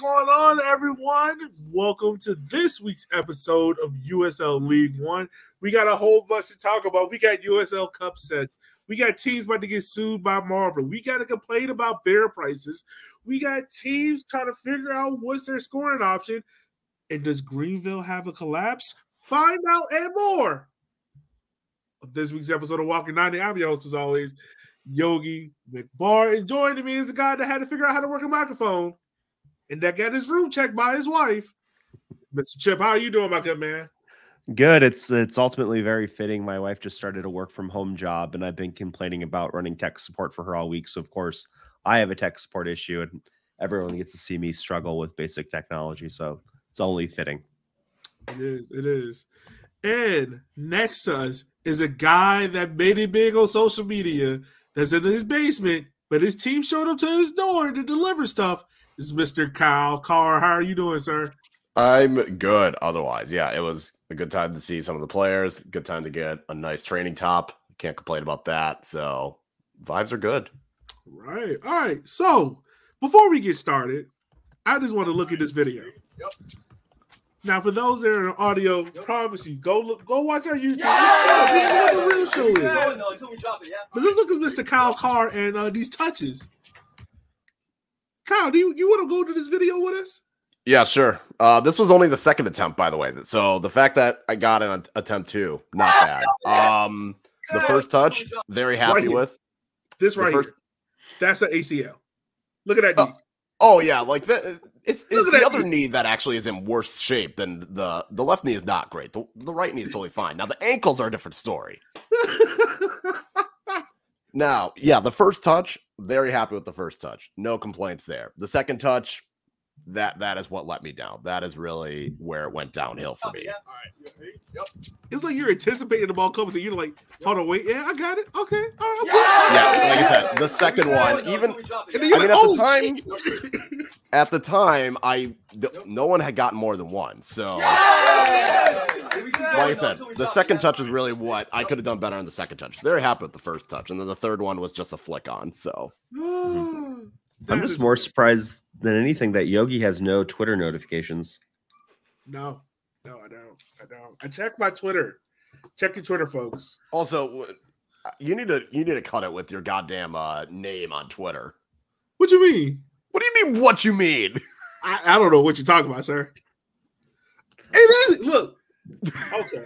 Going on, everyone? Welcome to this week's episode of USL League One. We got a whole bunch to talk about. We got USL Cup sets. We got teams about to get sued by Marvel. We got to complain about bear prices. We got teams trying to figure out what's their scoring option. And does Greenville have a collapse? Find out and more. This week's episode of Walking 90. I'm your host, as always, Yogi McBar. And joining me is the guy that had to figure out how to work a microphone and that got his room checked by his wife. Mr. Chip, how are you doing, my good man? Good. It's it's ultimately very fitting. My wife just started a work from home job, and I've been complaining about running tech support for her all week. So of course, I have a tech support issue, and everyone gets to see me struggle with basic technology. So it's only fitting. It is. It is. And next to us is a guy that made it big on social media. That's in his basement, but his team showed up to his door to deliver stuff. This is Mr. Kyle Carr. How are you doing, sir? I'm good. Otherwise, yeah, it was a good time to see some of the players. Good time to get a nice training top. Can't complain about that. So vibes are good. Right. All right. So before we get started, I just want to look at this video. Yep. Now, for those that are in audio, promise you, go look, go watch our YouTube. This is what the real show is. But let's look at Mr. Kyle Carr and uh, these touches. Kyle, do you, you want to go to this video with us? Yeah, sure. Uh, this was only the second attempt, by the way. So the fact that I got an attempt two, not bad. Um, the first touch, very happy Right with. This right first- here. That's an ACL. Look at that knee. Oh yeah, like that. It's, it's the that other knee. knee that actually is in worse shape than the the left knee is not great. The, the right knee is totally fine. Now the ankles are a different story. Now, yeah, the first touch, very happy with the first touch. No complaints there. The second touch, that that is what let me down. That is really where it went downhill for me. it's like you're anticipating the ball coming to you're Like, hold on, wait, yeah, I got it. Okay, all right. I'm good. Yeah, like I said, the second one, even And then you're I mean, like, at oh, the shit. at the time, I th- no one had gotten more than one. So, like I said, the second touch is really what I could have done better on the second touch. Very happy with the first touch, and then the third one was just a flick on. So, I'm just more surprised than anything that Yogi has no Twitter notifications. No, no, I don't. I don't. I check my Twitter. Check your Twitter, folks. also, you need to you need to cut it with your goddamn uh, name on Twitter. What do you mean? What do you mean? What you mean? I, I don't know what you're talking about, sir. It is. Look. Okay.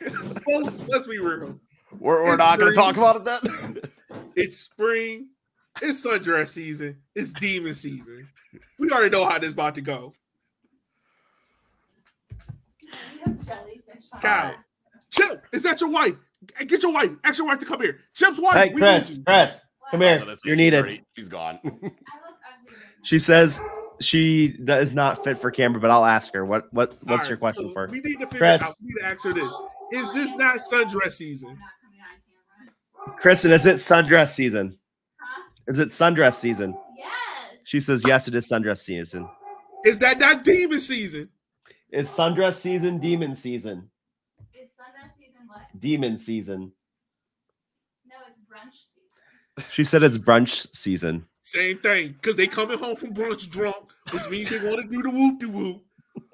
folks, let's be real. We're, we're It's not going to talk about it then. It's spring. It's sundress season. It's demon season. We already know how this about to go. Kyle, Chip, is that your wife? Get your wife. Ask your wife to come here. Chip's wife. Hey, Chris, need. Chris, come here. Oh, Honestly, You're needed. already- she's gone. She says she that is not fit for camera, but I'll ask her. What what what's right, your question so for? We need to figure Chris. out. We need to ask her this. Is this not sundress season? Kristen, is it sundress season? Is it sundress season? Yes. She says yes, it is sundress season. Is that not demon season? It's sundress season, demon season. It's sundress season what? Demon season. No, it's brunch season. She said it's brunch season. Same thing. Because they coming home from brunch drunk, which means they want to do the whoop de whoop,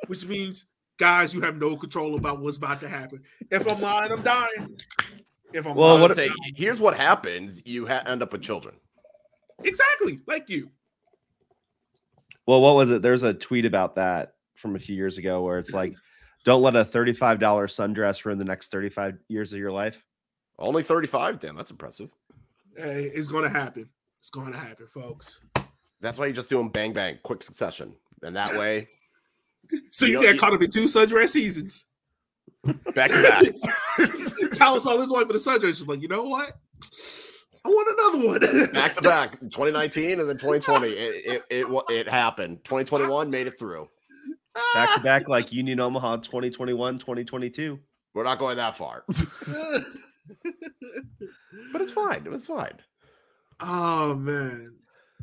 which means guys, you have no control about what's about to happen. If I'm lying, I'm dying. If I'm Well, lying, what I'm say, here's what happens: you ha- end up with children. Exactly like you. Well, what was it? There's a tweet about that from a few years ago where it's like, don't let a $35 sundress ruin the next 35 years of your life. Only 35. Damn, that's impressive. Hey, it's gonna happen. It's gonna happen, folks. That's why you just do them bang bang, quick succession, and that way, So you You know, got caught up in two sundress seasons. back to back, Kyle saw this wife for the sundress. She's like, you know what? I want another one. back to back. 2019 and then 2020. It it it, it happened. 2021 made it through. Back to back, like Union Omaha 2021, 2022. We're not going that far, but it's fine. It was fine. Oh man.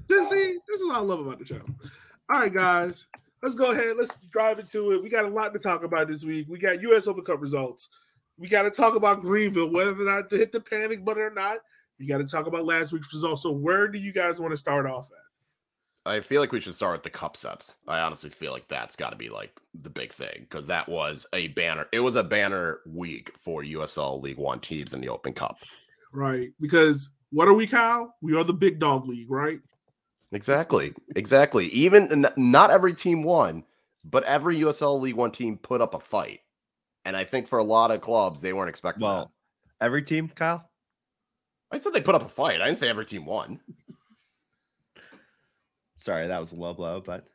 This, see, this is what I love about the show. All right, guys. Let's go ahead. Let's drive into it. We got a lot to talk about this week. We got US Open Cup results. We got to talk about Greenville, whether or not to hit the panic button or not. We got to talk about last week's results. So, where do you guys want to start off at? I feel like we should start with the cup sets. I honestly feel like that's got to be like the big thing because that was a banner. It was a banner week for USL League One teams in the Open Cup. Right. Because what are we, Kyle? We are the big dog league, right? Exactly. Exactly. Even n- not every team won, but every USL League One team put up a fight. And I think for a lot of clubs, they weren't expecting Well, every team, Kyle. That. I said they put up a fight. I didn't say every team won. Sorry, that was a low blow, but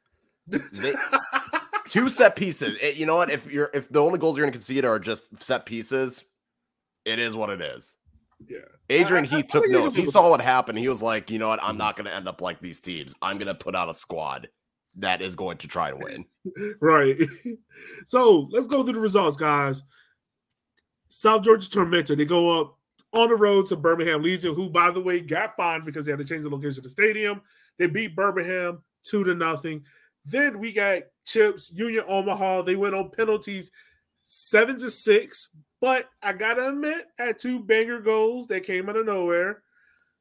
They- Two set pieces. It- you know what? If you're if the only goals you're going to concede are just set pieces, it is what it is. yeah. Adrian I- I- I took notes. He do saw what happened. He was like, you know what? I'm mm-hmm. not going to end up like these teams. I'm going to put out a squad that is going to try to win. Right. so let's go through the results, guys. South Georgia Tormenta, they go up on the road to Birmingham Legion, who, by the way, got fined because they had to change the location of the stadium. They beat Birmingham two to nothing. Then we got Chips, Union Omaha. They went on penalties seven to six. But I gotta admit, had two banger goals that came out of nowhere.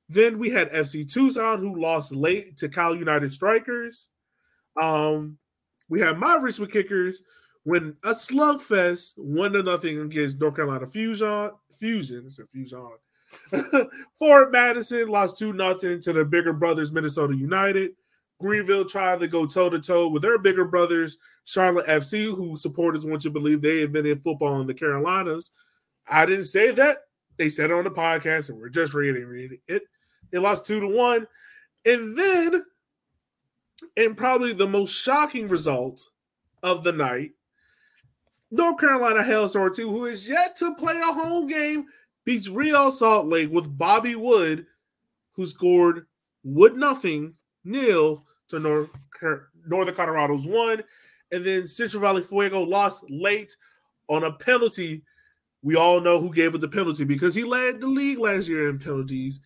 Then we had FC Tucson, who lost late to Cal United Strikers. Um, we had my Richmond Kickers win a slugfest, one to nothing against North Carolina Fusion. Fusion, it's a Fusion. Forward Madison lost two nothing to the bigger brothers Minnesota United. Greenville tried to go toe to toe with their bigger brothers Charlotte FC, who supporters want you to believe they invented football in the Carolinas. I didn't say that. They said it on the podcast, and we're just reiterating it. They lost two to one, and then and probably the most shocking result of the night, North Carolina Hailstorm 2, who is yet to play a home game, beats Real Salt Lake with Bobby Wood, who scored Wood nothing, nil to North, Northern Colorado's one. And then Central Valley Fuego lost late on a penalty. We all know who gave it the penalty because he led the league last year in penalties.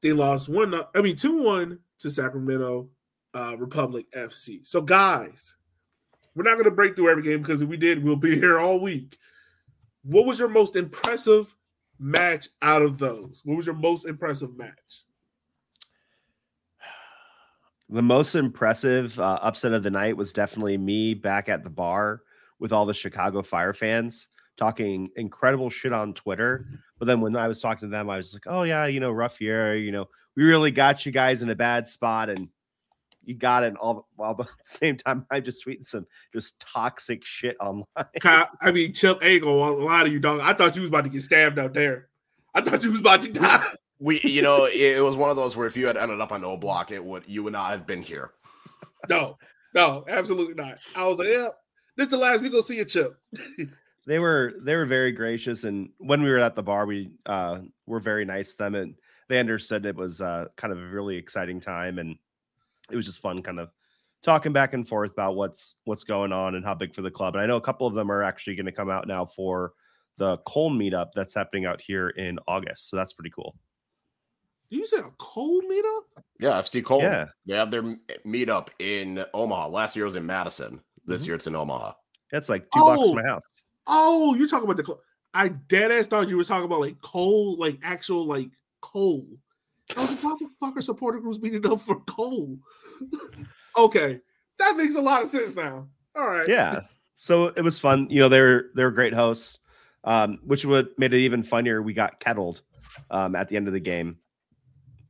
They lost one, I mean, 2 1 to Sacramento uh, Republic FC. So, guys, we're not going to break through every game because if we did, we'll be here all week. What was your most impressive match out of those? What was your most impressive match? the most impressive uh, upset of the night was definitely me back at the bar with all the Chicago Fire fans talking incredible shit on Twitter. But then when I was talking to them, I was like, "Oh yeah, you know, rough year. You know, we really got you guys in a bad spot, and you got it." All while at the same time, I just tweeting some just toxic shit online. Kyle, I mean, Chip ain't gonna lie to you, dog. I thought you was about to get stabbed out there. I thought you was about to die. We, you know, it, it was one of those where if you had ended up on O Block, it would you would not have been here. No, no, absolutely not. I was like, yeah, this is the last we gonna see a Chip. they were they were very gracious and when we were at the bar we uh were very nice to them and they understood it was uh kind of a really exciting time and it was just fun kind of talking back and forth about what's what's going on and how big for the club and i know a couple of them are actually going to come out now for the Cole meetup that's happening out here in august so that's pretty cool you said a cold meetup? Yeah, FC Cole. Yeah. They have their meetup in Omaha. Last year was in Madison. This Mhm. year it's in Omaha. that's like two blocks Oh. from my house Oh, you're talking about the cold. I dead ass thought you were talking about like coal, like actual like coal. I was fuck are supporter groups meeting up for coal? okay, that makes a lot of sense now. All right. yeah so it was fun you know they're they're great hosts um which would made it even funnier we got kettled um at the end of the game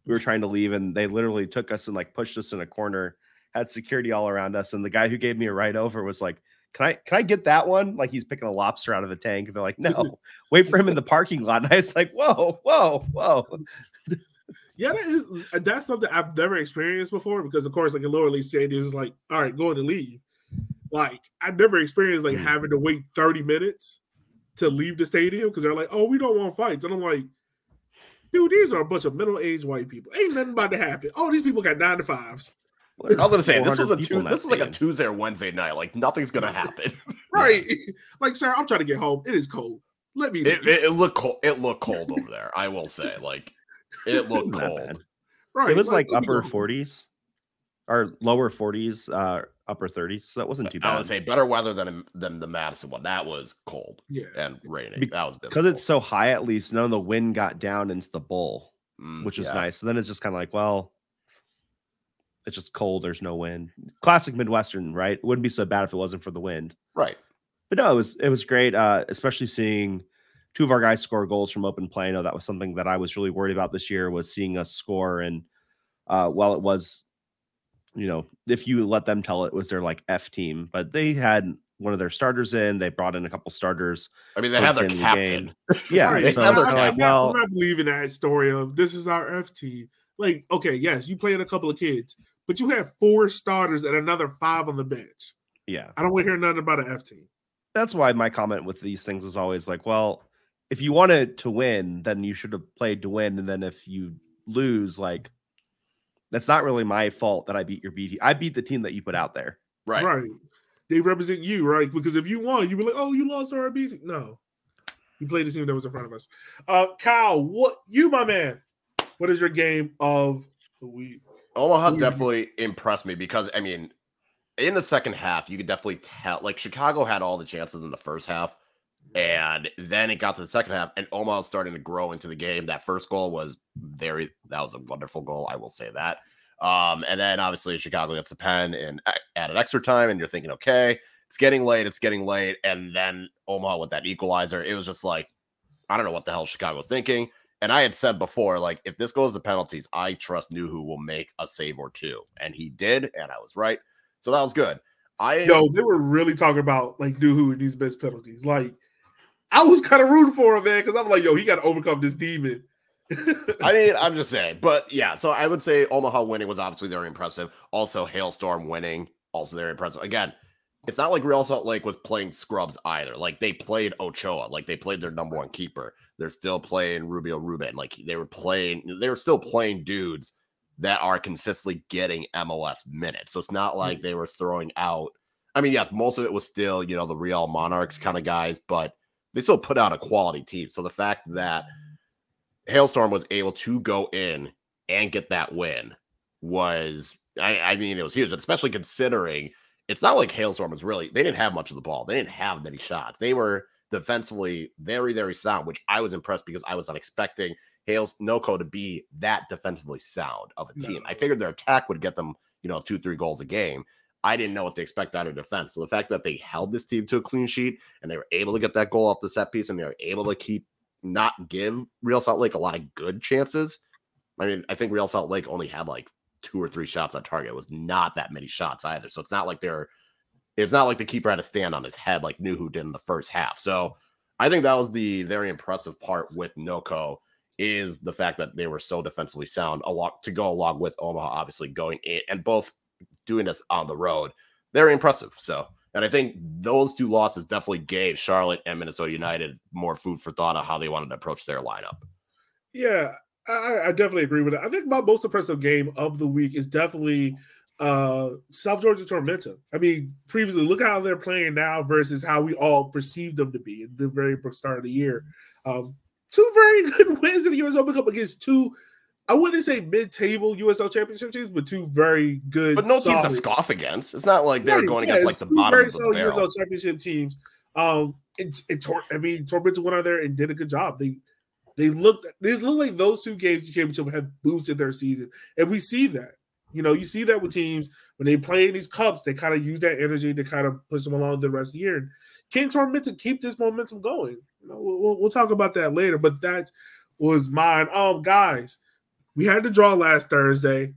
we were trying to leave and they literally took us and like pushed us in a corner had security all around us and the guy who gave me a ride over was like can i can i get that one like he's picking a lobster out of a tank and they're like no wait for him in the parking lot and i was like whoa whoa whoa Yeah, that is, that's something I've never experienced before because, of course, like a lower league stadium is like, all right, going to leave. Like, I never experienced like Mm. having to wait 30 minutes to leave the stadium because they're like, oh, we don't want fights. And I'm like, dude, these are a bunch of middle aged white people. Ain't nothing about to happen. Oh, these people got nine to fives. I was gonna say this was a people Tuesday, this is like a. Tuesday or Wednesday night. Like nothing's gonna happen. Right. like, sir, I'm trying to get home. It is cold. Let me it, leave. it, it looked cold. It looked cold over there. I will say, like it looked Wasn't that cold. bad. right. it was like let me upper 40s or lower 40s uh upper 30s so that wasn't too bad. I would say better weather than than the Madison one. That was cold Yeah. and raining. Be- that was because it's so high at least none of the wind got down into the bowl Mm, which is yeah. nice so then it's just kind of like well It's just cold. There's no wind. Classic Midwestern, right? It wouldn't be so bad if it wasn't for the wind. Right. But no, it was it was great. Uh, especially seeing two of our guys score goals from open play. I know that was something that I was really worried about this year was seeing us score. And uh, while it was, you know, if you let them tell it, it was their like F team, but they had one of their starters in. They brought in a couple starters. I mean, they had their towards the captain. Yeah, Right. so I'm, it's not, like, I'm well, I'm not believing that story of this is our F team. Like, okay, yes, you played a couple of kids, but you had four starters and another five on the bench. yeah. I don't want to hear nothing about an F team. that's why my comment with these things is always like, well, if you wanted to win, then you should have played to win. And then if you lose, like that's not really my fault that I beat your BT. I beat the team that you put out there. Right. Right. They represent you, right? Because if you won, you'd be like, oh, you lost to BT." No. You played the team that was in front of us. Uh Kyle, what you, my man, what is your game of the week? Omaha Who- definitely impressed me because I mean, in the second half, you could definitely tell like Chicago had all the chances in the first half, and then it got to the second half, and Omaha starting to grow into the game. That first goal was very that was a wonderful goal, I will say that. Um, and then obviously Chicago gets a pen and added extra time, and you're thinking, okay, it's getting late, it's getting late, and then Omaha with that equalizer, it was just like, I don't know what the hell Chicago was thinking. And I had said before, like, if this goes to penalties, I trust Nuhu will make a save or two. And he did, and I was right. So that was good. I Yo, they were really talking about like do who these best penalties. Like, I was kind of rooting for him, man, because I'm like, yo, he got to overcome this demon. I mean, I'm just saying. But yeah, so I would say Omaha winning was obviously very impressive. Also, Hailstorm winning, also very impressive. Again, it's not like Real Salt Lake was playing scrubs either. Like they played Ochoa, like they played their number one keeper. They're still playing Rubio Rubín. Like they were playing, they were still playing dudes that are consistently getting MLS minutes. So it's not hmm. like they were throwing out. I mean, yes, most of it was still, you know, the Real Monarchs kind of guys, but they still put out a quality team. So the fact that Hailstorm was able to go in and get that win was, I, I mean, it was huge, especially considering it's not like Hailstorm was really, they didn't have much of the ball. They didn't have many shots. They were defensively very, very sound, which I was impressed because I was not expecting Hales Noco to be that defensively sound of a team. I figured their attack would get them, you know, two, three goals a game. I didn't know what to expect out of defense. So the fact that they held this team to a clean sheet and they were able to get that goal off the set piece and they were able to keep not give Real Salt Lake a lot of good chances. I mean, I think Real Salt Lake only had like two or three shots on target. It was not that many shots either. So it's not like they're it's not like the keeper had to stand on his head like Nuhu did in the first half. So I think that was the very impressive part with Noco is the fact that they were so defensively sound a lot to go along with Omaha obviously going in and both doing this on the road. Very impressive. So and I think those two losses definitely gave Charlotte and Minnesota United more food for thought on how they wanted to approach their lineup. Yeah, I, I definitely agree with that. I think my most impressive game of the week is definitely uh South Georgia Tormenta. I mean, previously, look how they're playing now versus how we all perceived them to be at the very start of the year. Um, two very good wins in the US Open Cup against two, I wouldn't say mid-table USL championship teams, but two very good. But no teams to scoff against. It's not like they're going yeah, against like the bottom very of the solid barrel. USL championship teams. Um, it, it Tor- I mean, Tormenta went out there and did a good job. They they looked they look like those two games the championship have boosted their season, and we see that. You know, you see that with teams when they play in these cups, they kind of use that energy to kind of push them along the rest of the year. And can Tormenta keep this momentum going? You know, we'll, we'll, we'll talk about that later, but that was mine. Um, guys, we had the draw last Thursday.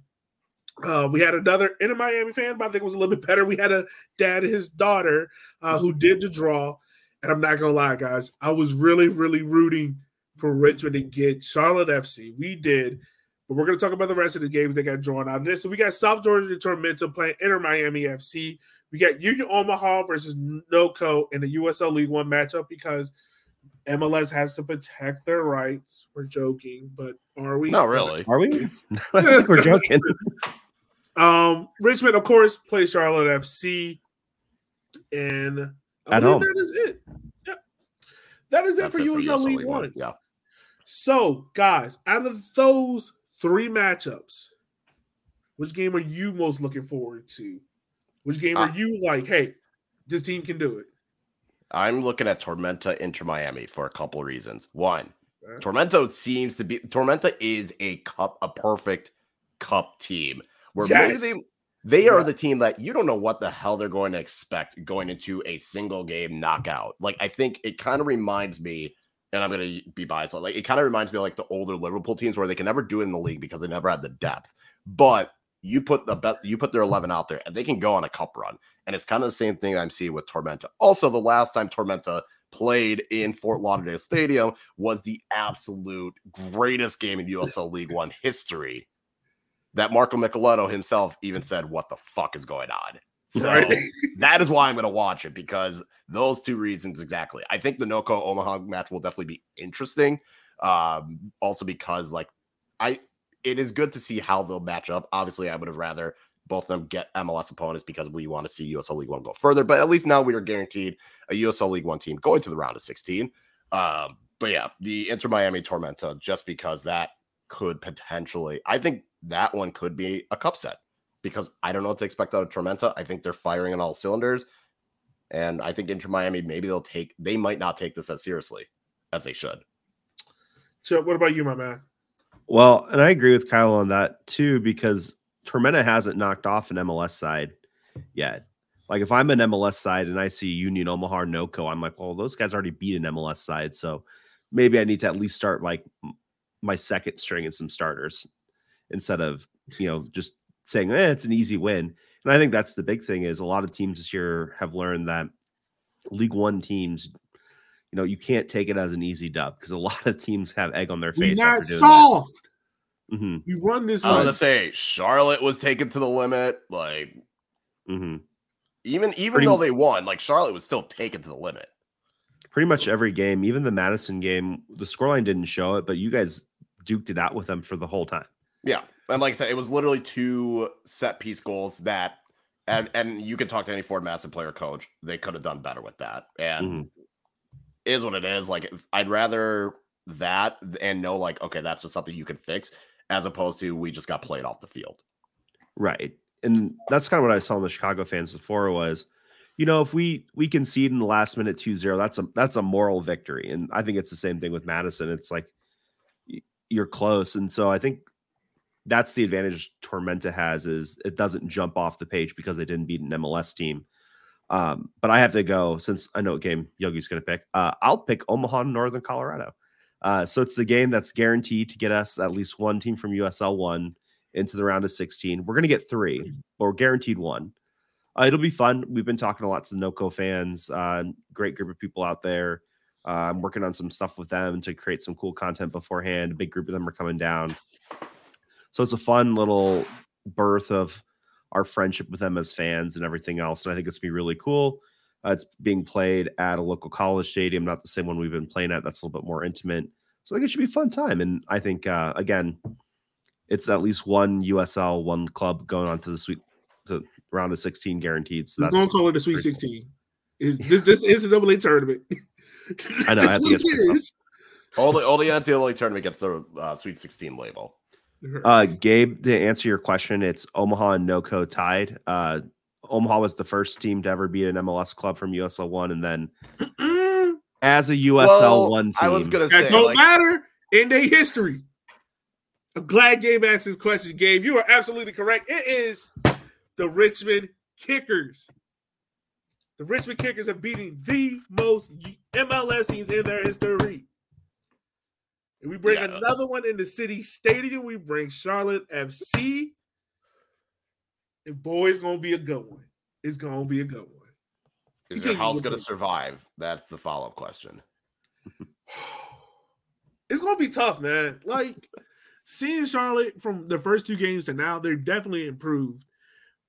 Uh, we had another Inter Miami fan, but I think it was a little bit better. We had a dad and his daughter uh, who did the draw. And I'm not gonna lie, guys, I was really, really rooting for Richmond to get Charlotte FC. We did, but we're gonna talk about the rest of the games that got drawn out this. So we got South Georgia Tormenta playing Inter Miami FC. We got Union Omaha versus NOCO in the USL League One matchup because MLS has to protect their rights. We're joking, but are we? Not really. Are we? I think we're joking. Um, Richmond, of course, plays Charlotte FC, and I At home. that is it. Yep. That is it That's for it for USL USL League League One. One. Yeah. So, guys, out of those three matchups, which game are you most looking forward to? Which game are Uh, you like? Hey, this team can do it. I'm looking at Tormenta Inter Miami for a couple reasons. One. Tormenta seems to be Tormenta is a cup, a perfect cup team where Yes. maybe they they are the team that you don't know what the hell they're going to expect going into a single game knockout. Like I think it kind of reminds me, and I'm gonna be biased, like it kind of reminds me of like the older Liverpool teams where they can never do it in the league because they never had the depth. But you put the bet you put their 11 out there and they can go on a cup run. And it's kind of the same thing I'm seeing with Tormenta. Also, the last time Tormenta played in Fort Lauderdale Stadium was the absolute greatest game in USL League One history. That Marco Micheletto himself even said, What the fuck is going on? So Right. that is why I'm going to watch it because those two reasons exactly. I think the Noco Omaha match will definitely be interesting. Um, also because like I, it is good to see how they'll match up. Obviously, I would have rather both of them get MLS opponents because we want to see USL League One go further. But at least now we are guaranteed a USL League One team going to the round of 16. Um, but yeah, the Inter Miami Tormenta, just because that could potentially, I think that one could be a cup set because I don't know what to expect out of Tormenta. I think they're firing on all cylinders. And I think Inter Miami, maybe they'll take, they might not take this as seriously as they should. So, what about you, my man? Well, and I agree with Kyle on that too, because Tormenta hasn't knocked off an MLS side yet. Like if I'm an MLS side and I see Union Omaha NOCO, I'm like, well, those guys already beat an MLS side. So maybe I need to at least start like my second string and some starters instead of, you know, just saying, eh, it's an easy win. And I think that's the big thing is a lot of teams this year have learned that League One teams, you know, you can't take it as an easy dub because a lot of teams have egg on their We face. not after doing that. soft. hmm We run this I was gonna say Charlotte was taken to the limit. Like hmm even even Pretty- though they won, like Charlotte was still taken to the limit. Pretty much every game, even the Madison game, the scoreline didn't show it, but you guys duked it out with them for the whole time. Yeah, and like I said, it was literally two set piece goals that, and and you can talk to any Ford Massive player coach, they could have done better with that. And Mhm. Is what it is. Like I'd rather that and know like okay, that's just something you can fix, as opposed to we just got played off the field. Right. And that's kind of what I saw in the Chicago fans before was, you know, if we we concede in the last minute 2-0, that's a that's a moral victory. And I think it's the same thing with Madison. It's like you're close. And so I think that's the advantage Tormenta has is it doesn't jump off the page because they didn't beat an MLS team. Um, but I have to go since I know what game Yogi's going to pick. Uh, I'll pick Omaha, Northern Colorado. Uh, so it's the game that's guaranteed to get us at least one team from USL one into the round of 16. We're going to get three, but we're guaranteed one. Uh, it'll be fun. We've been talking a lot to the NOCO fans. Uh, great group of people out there. Uh, I'm working on some stuff with them to create some cool content beforehand. A big group of them are coming down. So it's a fun little birth of our friendship with them as fans and everything else. And I think it's going to be really cool. Uh, it's being played at a local college stadium, not the same one we've been playing at. That's a little bit more intimate. So I think it should be a fun time. And I think, uh, again, it's at least one USL, one club going on to the sweet to round of 16 guaranteed. So Let's that's go and call it the Sweet pretty cool. 16. Is this this is a double A tournament? I know, I That's have to get it myself- is. All the all the NCAA tournament gets the uh, Sweet 16 label. Uh, Gabe, to answer your question, it's Omaha and NOCO tied. Uh, Omaha was the first team to ever beat an MLS club from USL one, and then as a USL Well, one team, I was gonna that say don't like, matter in their history. I'm glad Gabe asked this question. Gabe, you are absolutely correct. It is the Richmond Kickers. The Richmond Kickers are beating the most MLS teams in their history. We bring Yeah. another one in the city stadium. We bring Charlotte FC. And boy, it's gonna be a good one. It's gonna be a good one. is Continue your house going to it. survive? That's the follow up question. it's gonna be tough, man. Like seeing Charlotte from the first two games to now, they're definitely improved.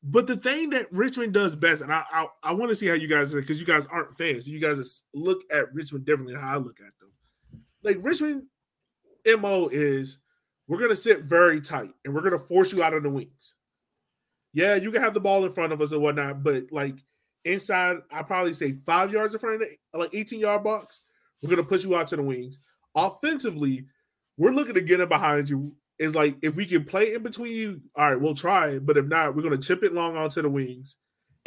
But the thing that Richmond does best, and I I, I want to see how you guys because you guys aren't fans, you guys just look at Richmond differently than how I look at them. Like Richmond, mo is we're gonna sit very tight and we're gonna force you out of the wings. Yeah, you can have the ball in front of us and whatnot, but like inside, I probably say five yards in front of the like 18 yard box, we're gonna push you out to the wings. Offensively, we're looking to get it behind you. Is like if we can play in between you, all right, we'll try it. But if not, we're gonna chip it long onto the wings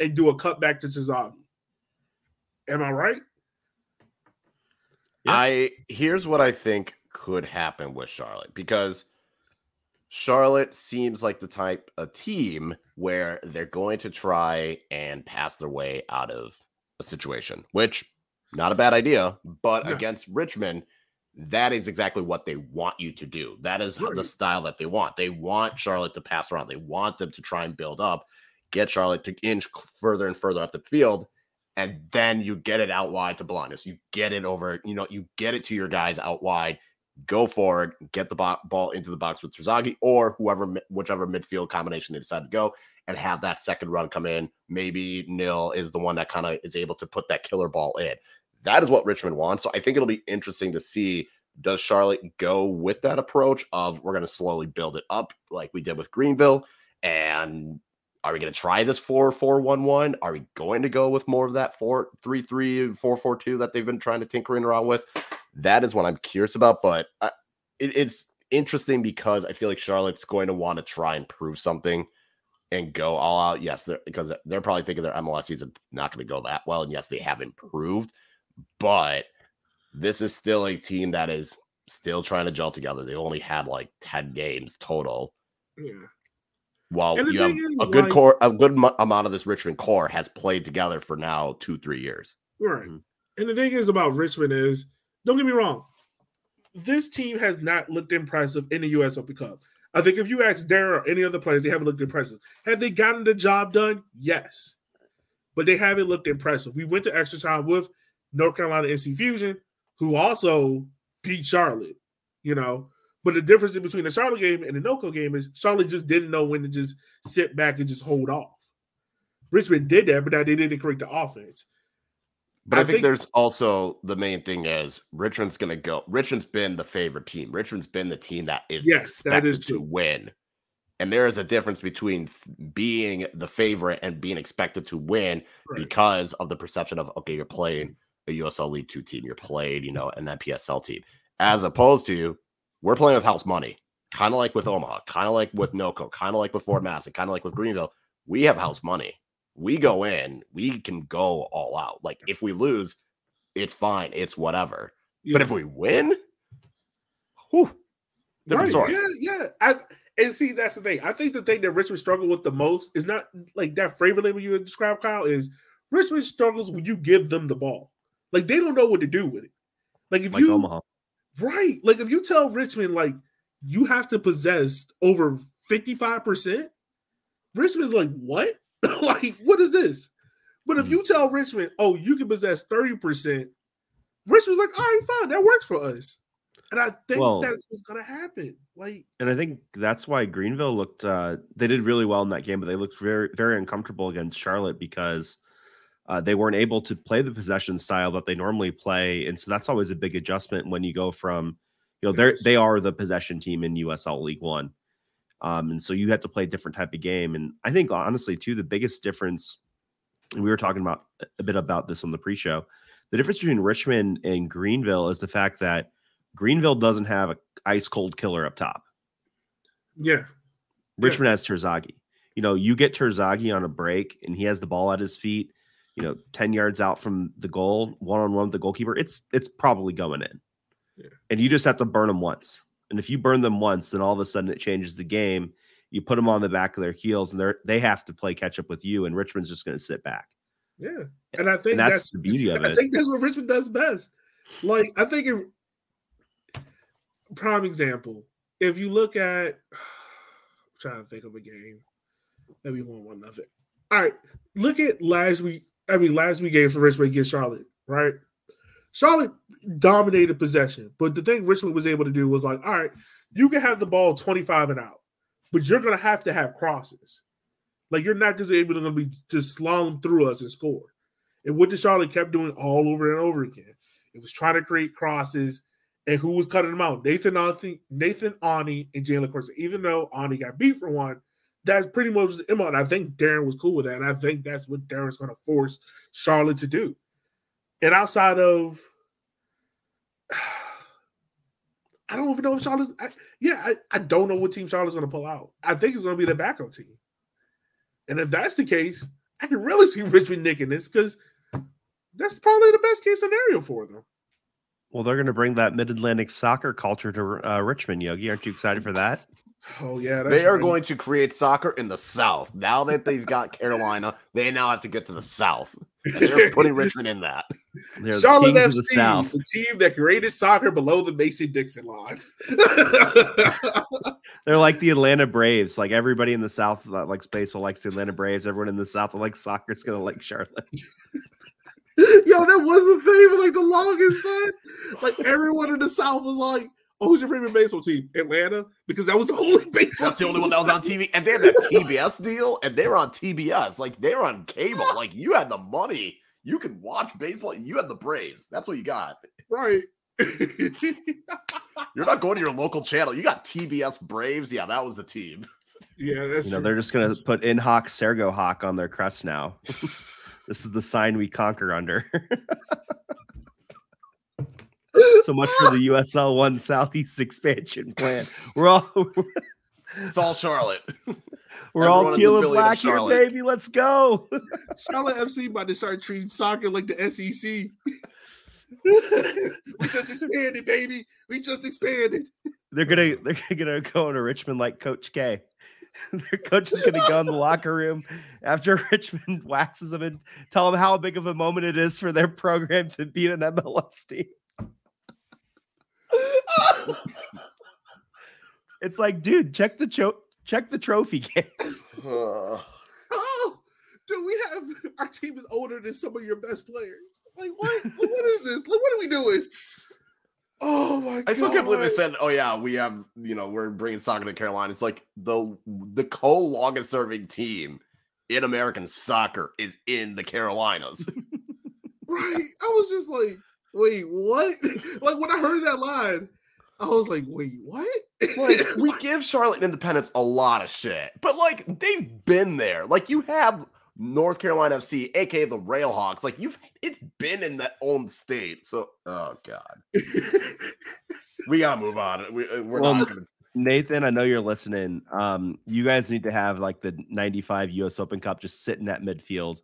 and do a cut back to Terzaghi. Am I right? Yeah. I here's what I think could happen with Charlotte because Charlotte seems like the type of team where they're going to try and pass their way out of a situation, which not a bad idea, but Yeah. against Richmond, that is exactly what they want you to do. That is the style that they want. They want Charlotte to pass around. They want them to try and build up, get Charlotte to inch further and further up the field, and then you get it out wide to Bolaños. You get it over, you know, you get it to your guys out wide. Go for it, get the ball into the box with Terzaghi or whoever, whichever midfield combination they decide to go, and have that second run come in. Maybe Nil is the one that kind of is able to put that killer ball in. That is what Richmond wants. So I think it'll be interesting to see does Charlotte go with that approach of we're going to slowly build it up like we did with Greenville and are we going to try this 4 4 1 1? Are we going to go with more of that 4 3 3 4 4 2 that they've been trying to tinkering around with? That is what I'm curious about. But uh, it, it's interesting because I feel like Charlotte's going to want to try and prove something and go all out. Yes, they're, because they're probably thinking their MLS season not going to go that well. And yes, they have improved, but this is still a team that is still trying to gel together. They only had like 10 games total. Yeah. While you have is, a good like- core, a good mu- amount of this Richmond core has played together for now two, three years. Right. Mhm. And the thing is about Richmond is, don't get me wrong, this team has not looked impressive in the U.S. Open Cup. I think if you ask Darren or any other players, they haven't looked impressive. Have they gotten the job done? Yes. But they haven't looked impressive. We went to extra time with North Carolina NC Fusion, who also beat Charlotte, you know. But the difference in between the Charlotte game and the NOCO game is Charlotte just didn't know when to just sit back and just hold off. Richmond did that, but now they didn't create the offense. But I, I think, think- there's also the main thing is Richmond's going to go. Richmond's been the favorite team. Richmond's been the team that is Yes, expected is to win. And there is a difference between being the favorite and being expected to win Right. because of the perception of okay, you're playing a USL League Two team, you're playing, you know, an NPSL team, as opposed to we're playing with house money, kind of like with Omaha, kind of like with NOCO, kind of like with Fort Massey, kind of like with Greenville. We have house money. We go in, we can go all out. Like if we lose, it's fine, it's whatever. But if we win, whew, different Right, story. Yeah, yeah. I and see that's the thing. I think the thing that Richmond struggle with the most is not like that favorite label you describe, Kyle, is Richmond struggles when you give them the ball. Like they don't know what to do with it. Like if like you Omaha. right, like if you tell Richmond like you have to possess over 55%, Richmond's like, what? like, what is this? But if Mhm. you tell Richmond, oh, you can possess 30%, Richmond's like, all right, fine, that works for us. And I think Well- that's what's gonna happen. Like, And I think that's why Greenville looked uh they did really well in that game, but they looked very very uncomfortable against Charlotte because uh, they weren't able to play the possession style that they normally play. And so that's always a big adjustment when you go from, you know, they're, they are the possession team in USL League One. Um, and so you have to play a different type of game. And I think honestly, too, the biggest difference, and we were talking about a bit about this on the pre-show, the difference between Richmond and Greenville is the fact that Greenville doesn't have a ice cold killer up top. yeah, Yeah. Richmond has Terzaghi. You know, you get Terzaghi on a break and he has the ball at his feet, you know, 10 yards out from the goal, one on one with the goalkeeper, it's it's probably going in. Yeah. And you just have to burn them once. And if you burn them once, then all of a sudden it changes the game. You put them on the back of their heels and they're they have to play catch up with you, and Richmond's just going to sit back. yeah. And I think And that's, that's, the beauty of I it. I think that's what Richmond does best. Like, I think if prime example, if you look at I'm trying to think of a game that we won one nothing. All right, look at last week. I mean, last week games for Richmond against Charlotte, right? Charlotte dominated possession, but the thing Richmond was able to do was like, all right, you can have the ball 25 and out, but you're gonna have to have crosses. Like you're not just able to be just slalom through us and score. And what the Charlotte kept doing all over and over again, it was trying to create crosses. And who was cutting them out? Nathan Ani, Nathan Ani, and Jalen Corson. Even though Ani got beat for one, that's pretty much the MO. And I think Darren was cool with that. And I think that's what Darren's going to force Charlotte to do. And outside of, I don't even know if Charlotte's. I, yeah, I, I don't know what team Charlotte's going to pull out. I think it's going to be the backup team. And if that's the case, I can really see Richmond nicking this because that's probably the best case scenario for them. Well, they're going to bring that Mid Atlantic soccer culture to uh, Richmond, Yogi. Aren't you excited for that? Oh yeah, that's They are right. going to create soccer in the South. Now that they've got Carolina, they now have to get to the South. And they're putting Richmond in that. They're Charlotte kings of the FC, South. the team that created soccer below the Mason Dixon line. They're like the Atlanta Braves. Like everybody in the South that likes baseball likes the Atlanta Braves. Everyone in the South that likes soccer is gonna like Charlotte. Yo, that was the thing for like the longest time. Like everyone in the South was like, "Oh, who's your favorite baseball team?" Atlanta, because that was the only baseball. That's the only one that was on TV. And they had that TBS deal, and they were on TBS. Like they were on cable. Like you had the money. You could watch baseball. You had the Braves. That's what you got. right. You're not going to your local channel. You got TBS Braves. Yeah, that was the team. yeah, that's You know, true. they're just gonna put in Hawk Sergo Hawk on their crest now. this is the sign we conquer under. So much for the USL One Southeast expansion plan. We're all It's all Charlotte. we're all Everyone is teal and black here, Charlotte. baby. Let's go. Charlotte FC about to start treating soccer like the SEC. we just expanded, baby. We just expanded. They're gonna they're gonna go into Richmond like Coach K. Their coach is gonna go in the locker room after Richmond waxes them and tell them how big of a moment it is for their program to beat an MLS team. It's like, dude, check the cho- check the trophy case. Uh, oh, dude, we have our team is older than some of your best players. Like what? Like, what is this? Like what are we doing? Oh my god! I still can't believe they said, "Oh yeah, we have you know we're bringing soccer to Carolina." It's like the the co longest serving team in American soccer is in the Carolinas. Right. I was just like, wait, what? like when I heard that line, I was like, wait, what? like we give Charlotte Independence a lot of shit, but like they've been there. Like you have North Carolina FC, aka the Railhawks. Like you've it's been in that own state. So oh god, we gotta move on. We, uh, we're Well, not gonna. Nathan, I know you're listening. Um, you guys need to have like the 95 US Open Cup just sitting at midfield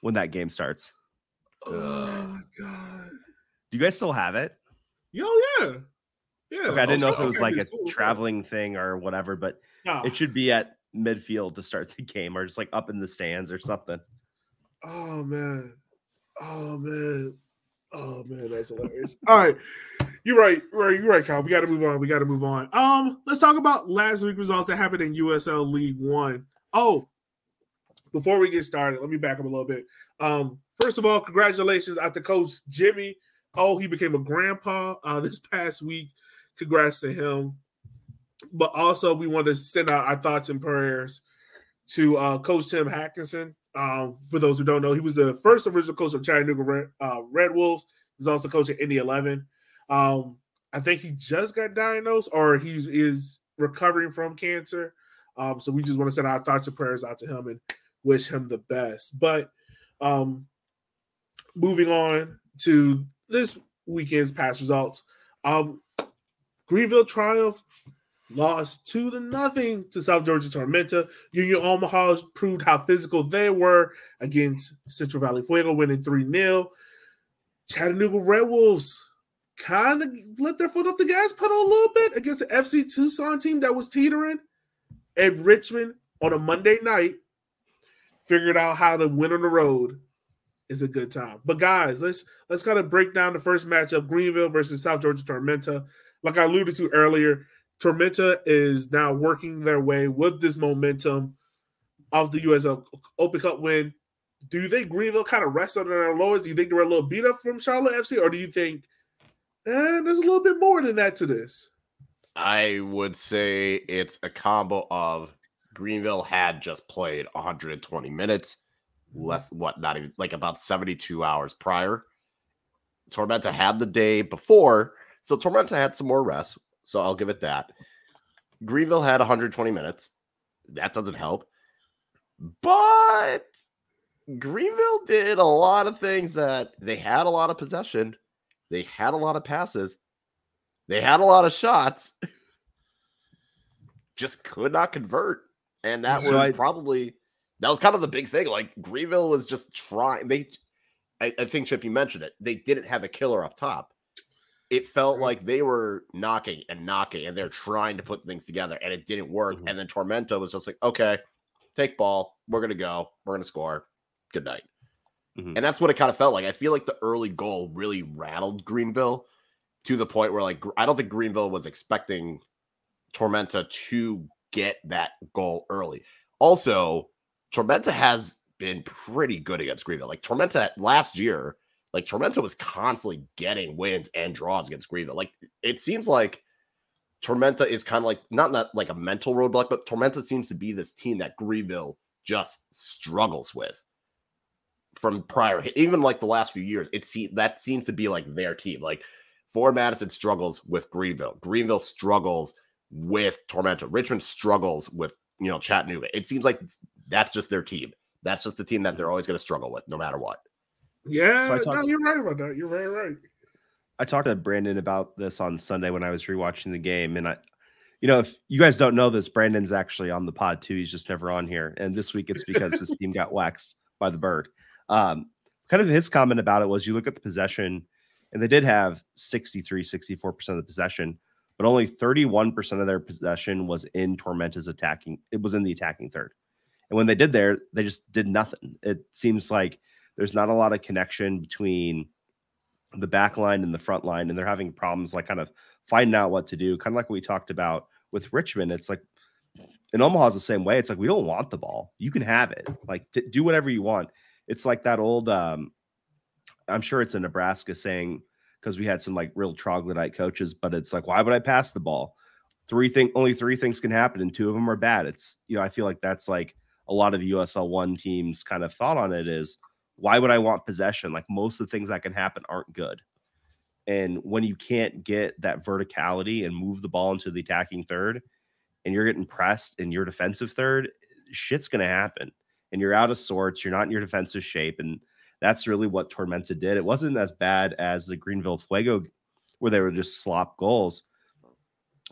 when that game starts. oh my god. Do you guys still have it? Yo, yeah. Yeah. Okay, I didn't know if it was like a cool, traveling thing or whatever, but Nah. it should be at midfield to start the game or just like up in the stands or something. Oh man. Oh man. Oh man, that's hilarious. All right. You're right. You're right. You're right, Kyle. We gotta move on. We gotta move on. Um, let's talk about last week's results that happened in USL League One. Oh, before we get started, let me back up a little bit. Um, first of all, congratulations out to Coach Jimmy. Oh, he became a grandpa uh this past week. Congrats to him. But also, we want to send out our thoughts and prayers to uh, Coach Tim Hankinson. Um, for those who don't know, he was the first original coach of Chattanooga Red, uh, Red Wolves. He's also coach at Indy 11. Um, I think he just got diagnosed or he is recovering from cancer. Um, so we just want to send our thoughts and prayers out to him and wish him the best. But um, moving on to this weekend's past results, um, Greenville Triumph lost two to nothing to South Georgia Tormenta. Union Omaha proved how physical they were against Central Valley Fuego, winning 3 0. Chattanooga Red Wolves kind of let their foot off the gas pedal a little bit against the FC Tucson team that was teetering. And Richmond on a Monday night figured out how to win on the road is a good time. But guys, let's let's kind of break down the first matchup: Greenville versus South Georgia Tormenta. Like I alluded to earlier, Tormenta is now working their way with this momentum of the USL Open Cup win. Do you think Greenville kind of rested on their lowers? Do you think they were a little beat up from Charlotte FC, or do you think eh, there's a little bit more than that to this? I would say it's a combo of Greenville had just played 120 minutes, less what, not even like about 72 hours prior. Tormenta had the day before, so Tormenta had some more rest. So I'll give it that. Greenville had 120 minutes. That doesn't help. But Greenville did a lot of things that they had a lot of possession, they had a lot of passes, they had a lot of shots, just could not convert. And that was Right. probably that was kind of the big thing. Like Greenville was just trying. They, I, I think Chip, you mentioned it. They didn't have a killer up top. It felt like they were knocking and knocking and they're trying to put things together and it didn't work. Mhm. And then Tormenta was just like, okay, take ball. We're going to go. We're going to score. Good night. Mhm. And that's what it kind of felt like. I feel like the early goal really rattled Greenville to the point where, like, I don't think Greenville was expecting Tormenta to get that goal early. Also, Tormenta has been pretty good against Greenville. Like, Tormenta last year, like, Tormenta was constantly getting wins and draws against Greenville. Like, it seems like Tormenta is kind of like not not like a mental roadblock, but Tormenta seems to be this team that Greenville just struggles with from prior, even like the last few years. It see that seems to be like their team. Like Forward Madison struggles with Greenville. Greenville struggles with Tormenta. Richmond struggles with you know Chattanooga. It seems like that's just their team. That's just the team that they're always going to struggle with, no matter what. Yeah, So talked- no, you're right about that. You're very right. I talked to Brandon about this on Sunday when I was rewatching the game, and I, you know, if you guys don't know this, Brandon's actually on the pod too. He's just never on here, and this week it's because his team got waxed by the bird. Um, kind of his comment about it was, you look at the possession, and they did have 63, 64 percent of the possession, but only 31 percent of their possession was in Tormenta's attacking. It was in the attacking third, and when they did there, they just did nothing. It seems like there's not a lot of connection between the back line and the front line, and they're having problems like kind of finding out what to do. Kind of like what we talked about with Richmond. It's like in Omaha's the same way. It's like we don't want the ball. You can have it. Like t- do whatever you want. It's like that old. um I'm sure it's a Nebraska saying because we had some like real troglodyte coaches, but it's like why would I pass the ball? Three thing only three things can happen, and two of them are bad. It's you know I feel like that's like a lot of USL one teams kind of thought on it is why would I want possession? Like most of the things that can happen aren't good. And when you can't get that verticality and move the ball into the attacking third, and you're getting pressed in your defensive third, shit's going to happen. And you're out of sorts. You're not in your defensive shape. And that's really what Tormenta did. It wasn't as bad as the Greenville Fuego, where they were just slop goals.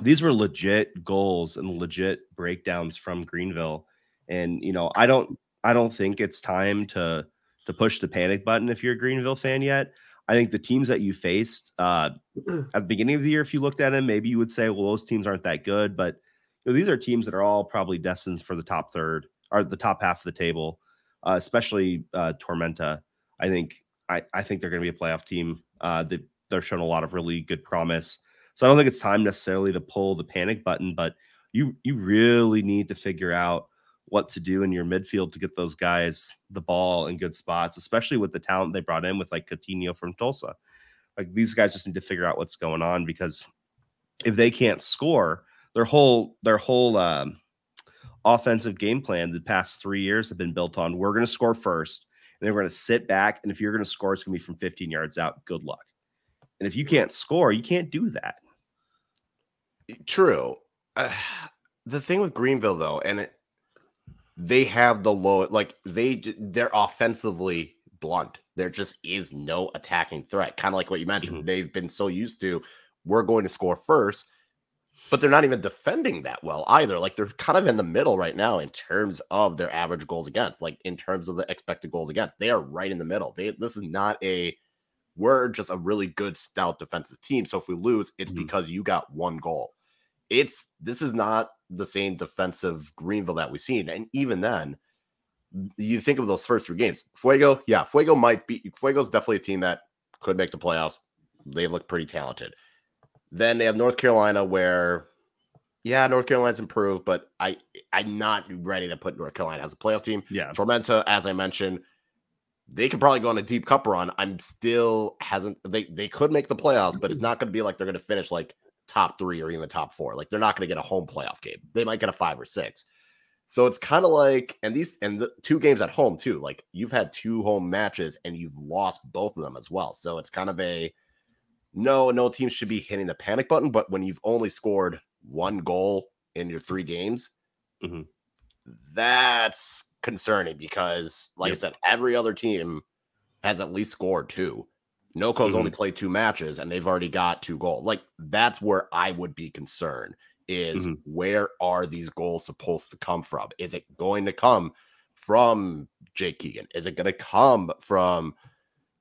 These were legit goals and legit breakdowns from Greenville. And you know, I don't, I don't think it's time to to push the panic button if you're a Greenville fan yet. I think the teams that you faced uh, at the beginning of the year, if you looked at them, maybe you would say, well, those teams aren't that good. But you know, these are teams that are all probably destined for the top third or the top half of the table, uh, especially uh, Tormenta. I think I, I think they're going to be a playoff team. Uh, they, they're showing a lot of really good promise. So I don't think it's time necessarily to pull the panic button, but you you really need to figure out what to do in your midfield to get those guys the ball in good spots, especially with the talent they brought in with like Coutinho from Tulsa. Like these guys just need to figure out what's going on because if they can't score, their whole their whole um, offensive game plan the past three years have been built on we're going to score first, and then we're going to sit back, and if you're going to score, it's going to be from 15 yards out. Good luck. And if you can't score, you can't do that. True. Uh, the thing with Greenville though, and it, they have the low like they they're offensively blunt. There just is no attacking threat. Kind of like what you mentioned. They've been so used to we're going to score first, but they're not even defending that well either. Like they're kind of in the middle right now in terms of their average goals against, like in terms of the expected goals against. They are right in the middle. They this is not a we're just a really good stout defensive team. So if we lose, it's Mhm. because you got one goal. It's this is not the same defensive Greenville that we've seen. And even then, you think of those first three games. Fuego, yeah, Fuego might be Fuego's definitely a team that could make the playoffs. They look pretty talented. Then they have North Carolina, where yeah, North Carolina's improved, but I I'm not ready to put North Carolina as a playoff team. Yeah. Tormenta, as I mentioned, they could probably go on a deep cup run. I'm still hasn't they they could make the playoffs, but it's not going to be like they're going to finish like top three or even top four. Like they're not going to get a home playoff game. They might get a five or six. So it's kind of like, and these and the two games at home too. Like you've had two home matches and you've lost both of them as well. So it's kind of a no, no team should be hitting the panic button. But when you've only scored one goal in your three games, Mhm. that's concerning because, like Yep. I said, every other team has at least scored two. Noco's only played two matches and they've already got two goals. Like that's where I would be concerned is Mhm. where are these goals supposed to come from? Is it going to come from Jake Keegan? Is it going to come from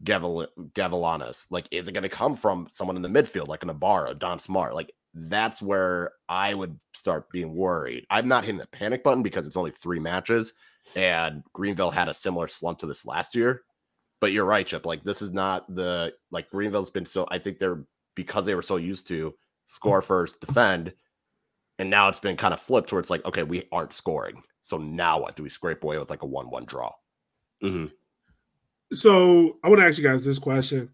Gavel- Gavilanis? Like, is it going to come from someone in the midfield, like an Ibarra, Don Smart? Like, that's where I would start being worried. I'm not hitting the panic button because it's only three matches, and Greenville had a similar slump to this last year. But you're right, Chip. Like, this is not the like Greenville's been so. I think they're because they were so used to score first, defend, and now it's been kind of flipped where it's like, okay, we aren't scoring. So now what? Do we scrape away with like a one-one draw? hmm So I want to ask you guys this question,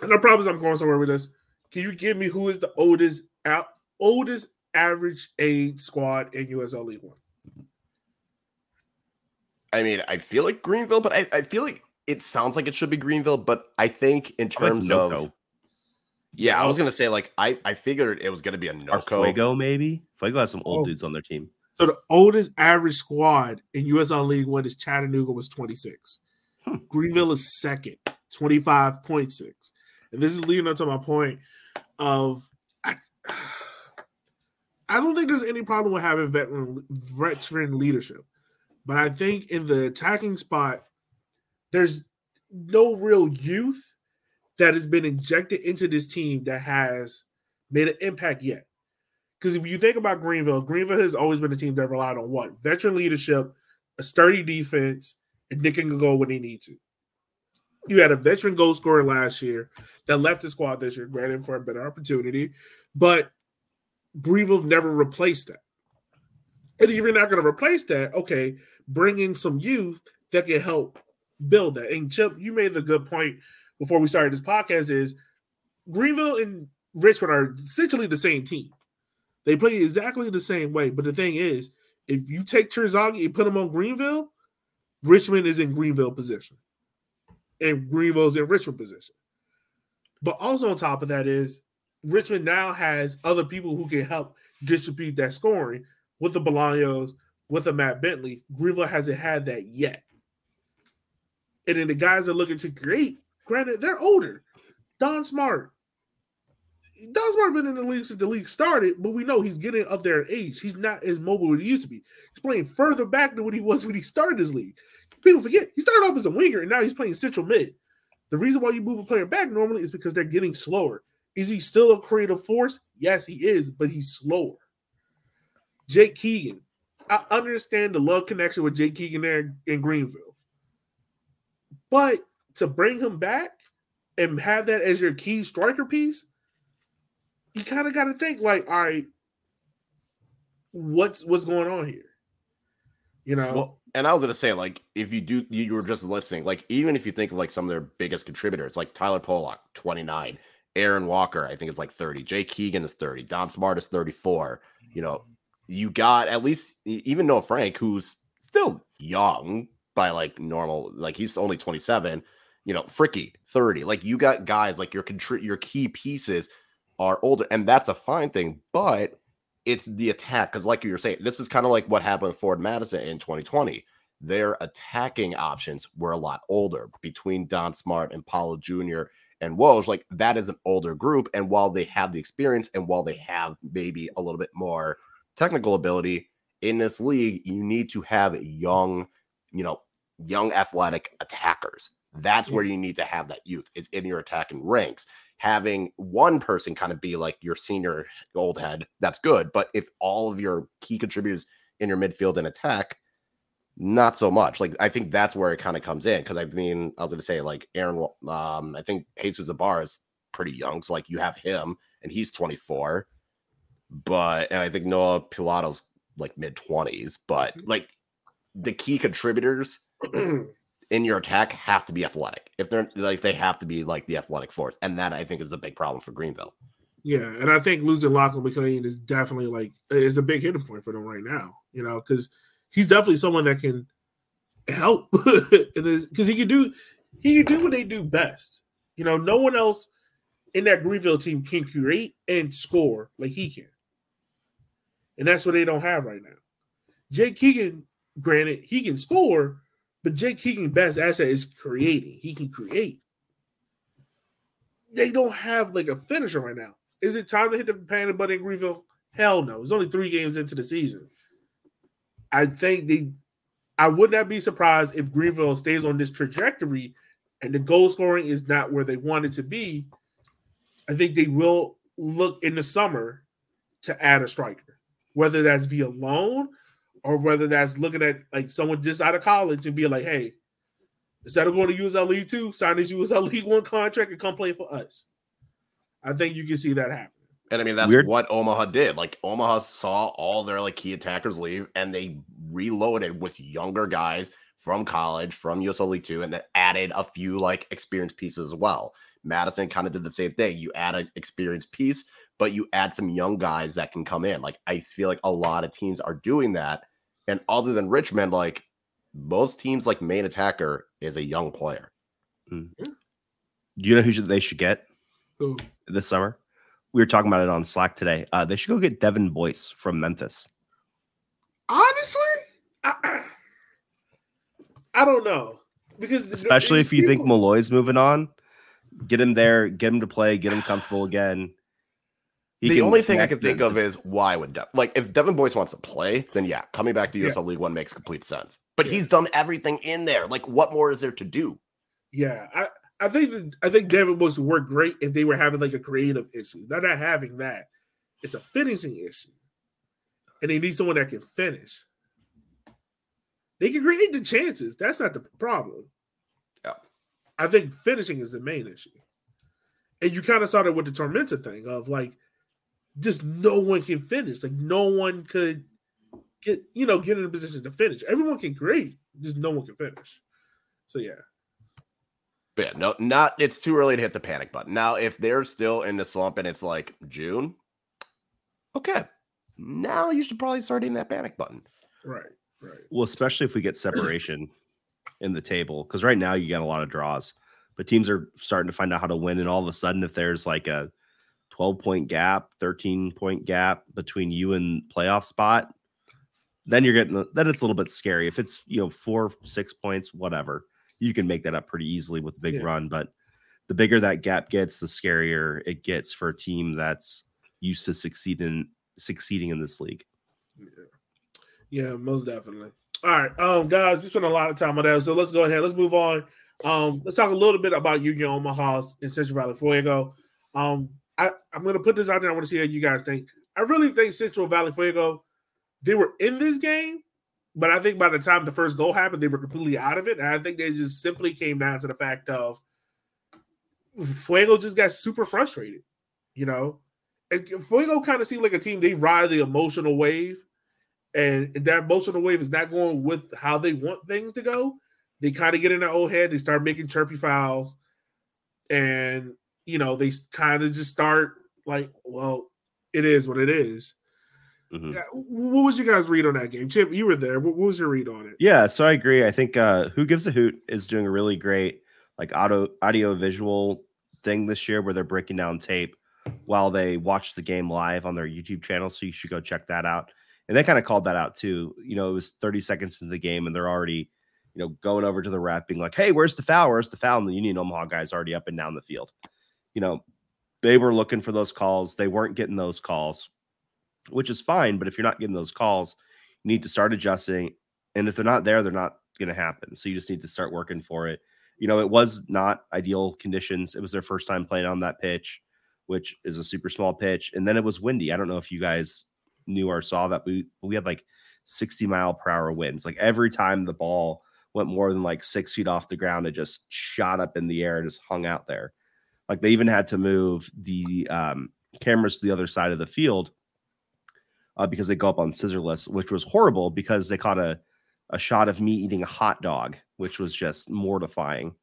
and I promise I'm going somewhere with this. Can you give me who is the oldest out oldest average age squad in USL League One? I mean, I feel like Greenville, but I, I feel like it sounds like it should be Greenville, but I think in I like terms Noco. of yeah, I was gonna say like I I figured it was gonna be a Or Noco. Fuego, maybe. Fuego has some old Oh. dudes on their team. So the oldest average squad in USL League One is Chattanooga was 26. Hmm. Greenville is second, 25.6. And this is leading up to my point of I, I don't think there's any problem with having veteran veteran leadership. But I think in the attacking spot, there's no real youth that has been injected into this team that has made an impact yet. Because if you think about Greenville, Greenville has always been a team that relied on what? Veteran leadership, a sturdy defense, and they can go when they need to. You had a veteran goal scorer last year that left the squad this year, granted for a better opportunity, but Greenville never replaced that. And if you're not going to replace that, okay, bring in some youth that can help build that. And Chip, you made the good point before we started this podcast is Greenville and Richmond are essentially the same team. They play exactly the same way. But the thing is, if you take Terzaghi and put him on Greenville, Richmond is in Greenville position. And Greenville's in Richmond position. But also on top of that is Richmond now has other people who can help distribute that scoring with the Bolaños, with the Matt Bentley. Greenville hasn't had that yet. And then the guys are looking to create, granted, they're older. Don Smart, Don Smart been in the league since the league started, but we know he's getting up there in age. He's not as mobile as he used to be. He's playing further back than what he was when he started his league. People forget he started off as a winger and now he's playing central mid. The reason why you move a player back normally is because they're getting slower. Is he still a creative force? Yes, he is, but he's slower. Jake Keegan. I understand the love connection with Jake Keegan there in Greenville. But to bring him back and have that as your key striker piece, you kind of got to think like, all right, what's what's going on here? You know, Well, and I was gonna say, like, if you do, you were just listening. Like, even if you think of like some of their biggest contributors, like Tyler Pollock, twenty nine, Aaron Walker, I think is like thirty, Jay Keegan is thirty, Don Smart is thirty four. You know, you got at least even Noah Frank, who's still young by like normal, like he's only twenty seven. You know, Fricky thirty. Like you got guys like your contri- your key pieces are older, and that's a fine thing, but it's the attack because like you were saying this is kind of like what happened with Forward Madison in 2020 their attacking options were a lot older between don smart and paulo jr and woj like that is an older group and while they have the experience and while they have maybe a little bit more technical ability in this league you need to have young you know young athletic attackers that's where you need to have that youth it's in your attacking ranks having one person kind of be like your senior old head, that's good. But if all of your key contributors in your midfield and attack, not so much. Like I think that's where it kind of comes in. Cause I mean, I was gonna say like Aaron, um, I think Jesus Zabar is pretty young. So like you have him and he's 24. But and I think Noah Pilato's like mid 20s, but like the key contributors in your attack have to be athletic. If they're like they have to be like the athletic force, and that I think is a big problem for Greenville. Yeah, and I think losing Lachlan McLean is definitely like is a big hitting point for them right now. You know, because he's definitely someone that can help because he can do he can do what they do best. You know, no one else in that Greenville team can create and score like he can, and that's what they don't have right now. Jake Keegan, granted, he can score, but Jake Keegan's best asset is creating. He can create. They don't have like a finisher right now. Is it time to hit the panic button in Greenville? Hell no. It's only three games into the season. I think they I would not be surprised if Greenville stays on this trajectory and the goal scoring is not where they want it to be, I think they will look in the summer to add a striker, whether that's via loan or whether that's looking at like someone just out of college and be like, hey, instead of going to USL League Two, sign this USL League One contract and come play for us. I think you can see that happen. And I mean, that's Weird. what Omaha did. Like Omaha saw all their like key attackers leave, and they reloaded with younger guys from college, from USL League Two, and then added a few like experienced pieces as well. Madison kind of did the same thing. You add an experienced piece, but you add some young guys that can come in. Like I feel like a lot of teams are doing that. And other than Richmond, like most teams, like main attacker is a young player. Do you know who should, they should get Who? this summer? We were talking about it on Slack today. Uh, they should go get Devin Boyce from Memphis. Honestly, I, I don't know because Especially if you think people- Malloy's moving on, get him there, get him to play, get him comfortable again. He the only thing I can think of is why would Dev- like if Devin Boyce wants to play, then yeah, coming back to Yeah. USL League One makes complete sense. But Yeah. he's done everything in there. Like, what more is there to do? Yeah, I, I think that I think David Boyce would work great if they were having like a creative issue. They're not having that. It's a finishing issue. And they need someone that can finish. They can create the chances. That's not the problem. Yeah. I think finishing is the main issue. And you kind of started with the Tormenta thing of like just no one can finish. Like no one could get, you know, get in a position to finish. Everyone can create, just no one can finish. So yeah. But yeah, no, not it's too early to hit the panic button. Now, if they're still in the slump and it's like June, okay. Now you should probably start hitting that panic button. Right. Right. Well, especially if we get separation in the table, because right now you got a lot of draws, but teams are starting to find out how to win. And all of a sudden, if there's like a 12 point gap, 13 point gap between you and playoff spot, then you're getting then it's a little bit scary. If it's you know four, six points, whatever, you can make that up pretty easily with a big Yeah. run. But the bigger that gap gets, the scarier it gets for a team that's used to succeeding succeeding in this league. Yeah. Yeah, most definitely. All right, um, guys, we spent a lot of time on that, so let's go ahead. Let's move on. Um, let's talk a little bit about Union Omaha in Central Valley Fuego. Um, I, I'm going to put this out there. I want to see how you guys think. I really think Central Valley Fuego, they were in this game, but I think by the time the first goal happened, they were completely out of it. And I think they just simply came down to the fact of Fuego just got super frustrated. You know, and Fuego kind of seemed like a team they ride the emotional wave, and that emotional wave is not going with how they want things to go. They kind of get in their old head. They start making chirpy fouls, and you know they kind of just start like, well, it is what it is. Mhm. Yeah, what was you guys' read on that game, Chip? You were there. What, what was your read on it? Yeah, so I agree. I think uh Who Gives a Hoot is doing a really great like auto audio visual thing this year where they're breaking down tape while they watch the game live on their YouTube channel. So you should go check that out. And they kind of called that out too. You know, it was 30 seconds into the game and they're already, you know, going over to the ref being like, hey, where's the foul? Where's the foul? And the Union Omaha guys already up and down the field. You know, they were looking for those calls. They weren't getting those calls, which is fine. But if you're not getting those calls, you need to start adjusting and if they're not there, they're not going to happen. So you just need to start working for it. You know, it was not ideal conditions. It was their first time playing on that pitch, which is a super small pitch, and then it was windy. I don't know if you guys knew or saw that we we had like 60 mile per hour winds. Like every time the ball went more than like six feet off the ground, it just shot up in the air and just hung out there. Like they even had to move the um, cameras to the other side of the field uh, because they go up on scissor lifts, which was horrible because they caught a a shot of me eating a hot dog, which was just mortifying.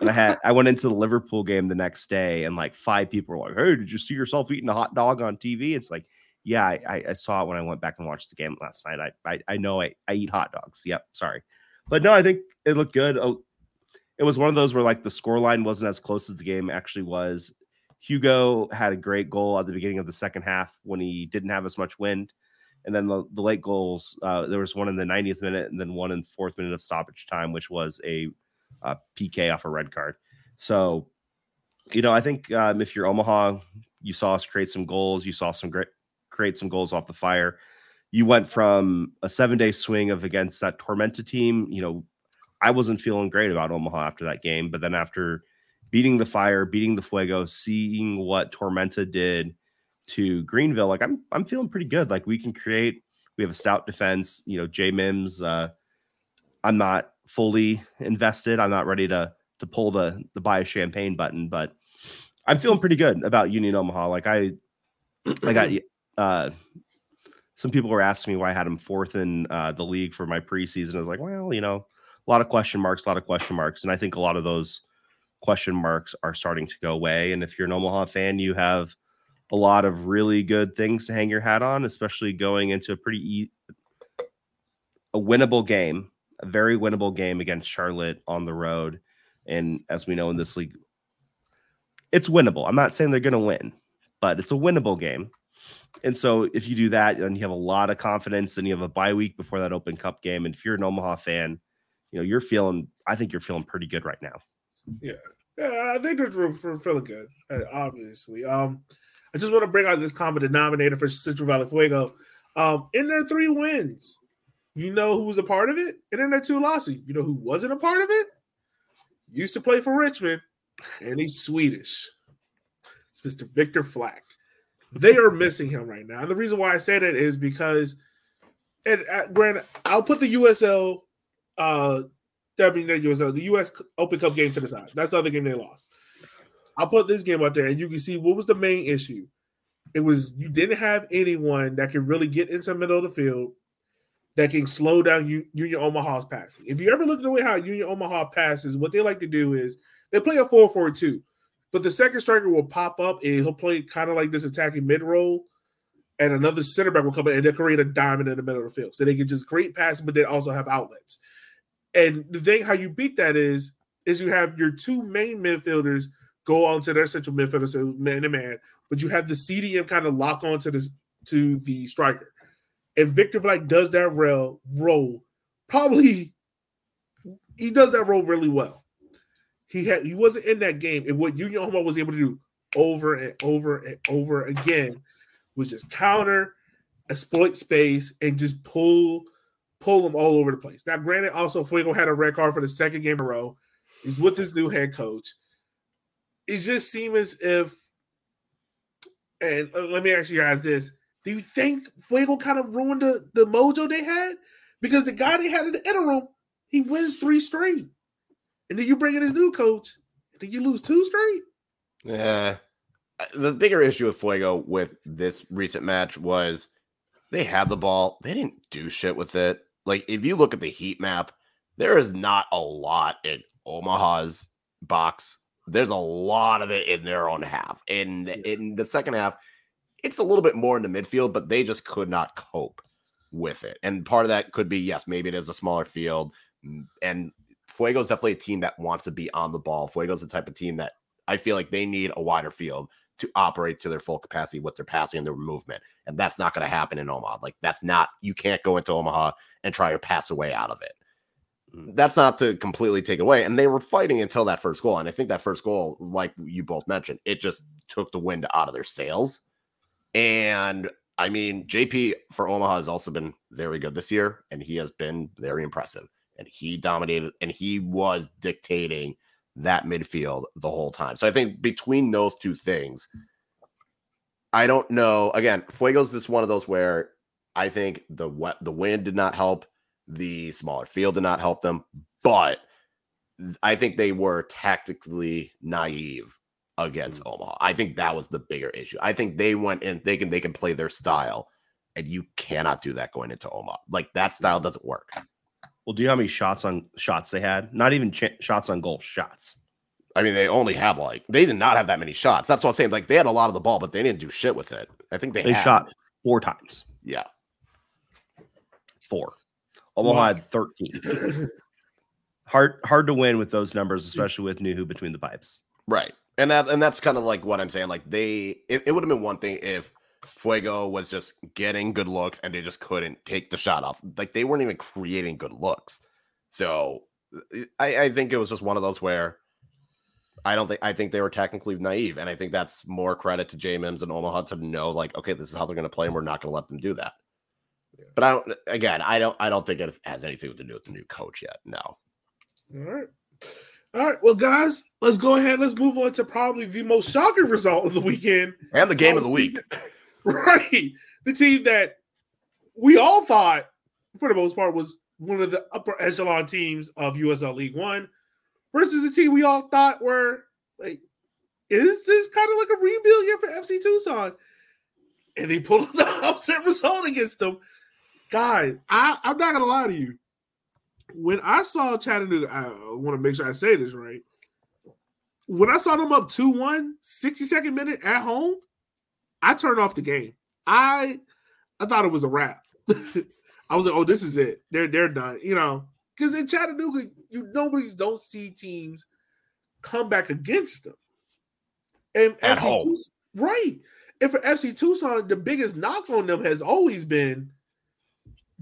And I had I went into the Liverpool game the next day, and like five people were like, "Hey, did you see yourself eating a hot dog on TV?" It's like, yeah, I, I- saw it when I went back and watched the game last night. I I, I know I, I eat hot dogs. Yep, sorry, but no, I think it looked good. It was one of those where like the score line wasn't as close as the game actually was. Fuego had a great goal at the beginning of the second half when he didn't have as much wind. And then the, the late goals, uh, there was one in the 90th minute and then one in fourth minute of stoppage time, which was a uh, PK off a red card. So, you know, I think um, if you're Omaha, you saw us create some goals. You saw some great create some goals off the fire. You went from a seven day swing of against that Tormenta team. You know, I wasn't feeling great about Omaha after that game. But then after beating the fire, beating the fuego, seeing what Tormenta did to Greenville, like I'm I'm feeling pretty good. Like we can create, we have a stout defense. You know, Jay Mims. Uh, I'm not fully invested. I'm not ready to to pull the the buy a champagne button, but I'm feeling pretty good about Union Omaha. Like I I got uh some people were asking me why I had him fourth in uh, the league for my preseason. I was like, well, you know, a lot of question marks, a lot of question marks, and I think a lot of those question marks are starting to go away. And if you're an Omaha fan, you have a lot of really good things to hang your hat on, especially going into a pretty e- a winnable game, a very winnable game against Charlotte on the road. And as we know in this league, it's winnable. I'm not saying they're going to win, but it's a winnable game. And so if you do that, then you have a lot of confidence, and you have a bye week before that Open Cup game. And if you're an Omaha fan, you know you're feeling. I think you're feeling pretty good right now. Yeah, yeah, I think they're for feeling good. uh, Obviously, um, I just want to bring out this common denominator for Central Valley Fuego. Um, in their three wins, you know who was a part of it, and in their two losses, you know who wasn't a part of it. Used to play for Richmond, and he's Swedish. It's Mr. Victor Flack. They are missing him right now, and the reason why I say that is because, and uh, granted, I'll put the USL uh I mean, the US, the U.S. Open Cup game to the side. That's the other game they lost. I'll put this game out there, and you can see what was the main issue. It was you didn't have anyone that could really get into the middle of the field that can slow down U- Union Omaha's passing. If you ever look at the way how Union Omaha passes, what they like to do is they play a 4 4 2, but the second striker will pop up and he'll play kind of like this attacking mid roll, and another center back will come in and they'll create a diamond in the middle of the field. So they can just create passing, but they also have outlets. And the thing how you beat that is is you have your two main midfielders go onto their central midfielder, so man to man, but you have the CDM kind of lock onto this to the striker. And Victor Vlack does that role role probably he does that role really well. He had he wasn't in that game, and what Union Omaha was able to do over and over and over again was just counter, exploit space, and just pull pull them all over the place. Now, granted, also Fuego had a red card for the second game in a row. He's with his new head coach. It just seems as if, and uh, let me ask you guys this: Do you think Fuego kind of ruined the, the mojo they had? Because the guy they had in the interim, he wins three straight, and then you bring in his new coach, and then you lose two straight. Yeah. The bigger issue with Fuego with this recent match was they had the ball. They didn't do shit with it. Like, if you look at the heat map, there is not a lot in Omaha's box. There's a lot of it in their own half. And in the second half, it's a little bit more in the midfield, but they just could not cope with it. And part of that could be, yes, maybe it is a smaller field. mm, And Fuego's definitely a team that wants to be on the ball. Fuego's the type of team that I feel like they need a wider field to operate to their full capacity with their passing and their movement. And that's not going to happen in Omaha. Like that's not you can't go into Omaha and try to pass away out of it. That's not to completely take away. And they were fighting until that first goal. And I think that first goal, like you both mentioned, it just took the wind out of their sails. And I mean, JP for Omaha has also been very good this year, and he has been very impressive. And he dominated and he was dictating that midfield the whole time. So I think between those two things, I don't know. Again, Fuego's just one of those where I think the wet the wind did not help, the smaller field did not help them, but I think they were tactically naive against mm. Omaha. I think that was the bigger issue. I think they went in thinking they can play their style, and you cannot do that going into Omaha. Like that style mm. doesn't work. Well, do you know how many shots on shots they had? Not even ch- shots on goal, shots. I mean, they only had like they did not have that many shots. That's what I'm saying. Like they had a lot of the ball, but they didn't do shit with it. I think they, They had- shot four times. Yeah, Four. Omaha Wow. had 13. hard hard to win with those numbers, mm. especially with Nuhu between the pipes. right. And that and that's kind of like what I'm saying. Like they, it, it would have been one thing if Fuego was just getting good looks and they just couldn't take the shot off. Like they weren't even creating good looks. So uh, I, I think it was just one of those where I don't think I think they were technically naive, and I think that's more credit to Jay Mims and Omaha to know like, okay, this is how they're going to play, and we're not going to let them do that. Yeah. But I don't. Again, I don't. I don't think it has anything to do with the new coach yet. No. All right. All right. Well, guys, let's go ahead. Let's move on to probably the most shocking result of the weekend. And the game of the week. Right. The team that we all thought, for the most part, was one of the upper echelon teams of USL League One versus the team we all thought were like, is this kind of like a rebuild year for FC Tucson? And they pulled the upset result against them. Guys, I, I'm not gonna lie to you. When I saw Chattanooga, I want to make sure I say this right. When I saw them up 2 1, 62nd minute at home, I turned off the game. I I thought it was a wrap. I was like, oh, this is it. They're they're done. You know, because in Chattanooga, you nobody don't see teams come back against them. And At FC home. Tucson, right. And for FC Tucson, the biggest knock on them has always been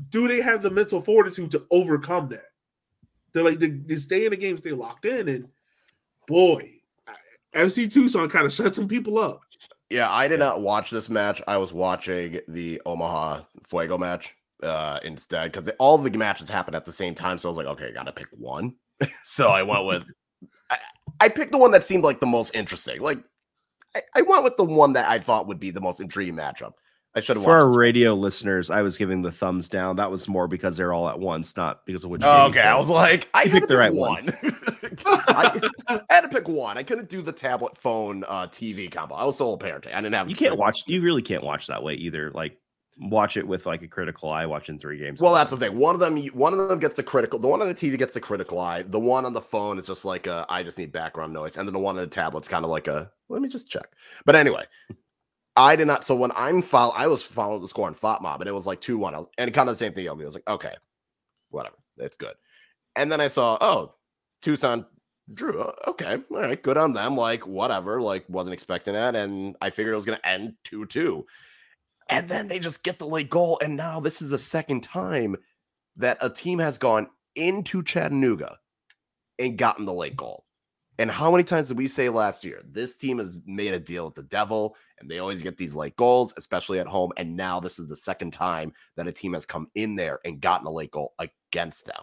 do they have the mental fortitude to overcome that? They're like they, they stay in the game, stay locked in, and boy, FC Tucson kind of shut some people up. Yeah, I did not watch this match. I was watching the Omaha Fuego match uh, instead because all the matches happened at the same time. So I was like, okay, I got to pick one. so I went with, I, I picked the one that seemed like the most interesting. Like, I, I went with the one that I thought would be the most intriguing matchup. I should have For our watched. this. radio listeners, I was giving the thumbs down. That was more because they're all at once, not because of which. Oh, okay, I was like, I You had to picked the right one. one. I, I had to pick one. I couldn't do the tablet phone uh, TV combo. I was solo parenting. I didn't have. you can't watch. You really can't watch that way either. Like watch it with like a critical eye, watching three games. Well, that's the thing. One of them, one of them gets the critical. The one on the TV gets the critical eye. The one on the phone is just like a, I just need background noise, and then the one on the tablet's kind of like a. Let me just check. But anyway, I did not. So when I'm follow, I was following the score on FotMob, and it was like two one, and kind of the same thing. I was like, okay, whatever, that's good. And then I saw, oh, Tucson drew. Okay, all right, good on them. Like whatever. Like wasn't expecting that, and I figured it was going to end two two. And then they just get the late goal. And now this is the second time that a team has gone into Chattanooga and gotten the late goal. And how many times did we say last year? This team has made a deal with the devil and they always get these late goals, especially at home. And now this is the second time that a team has come in there and gotten a late goal against them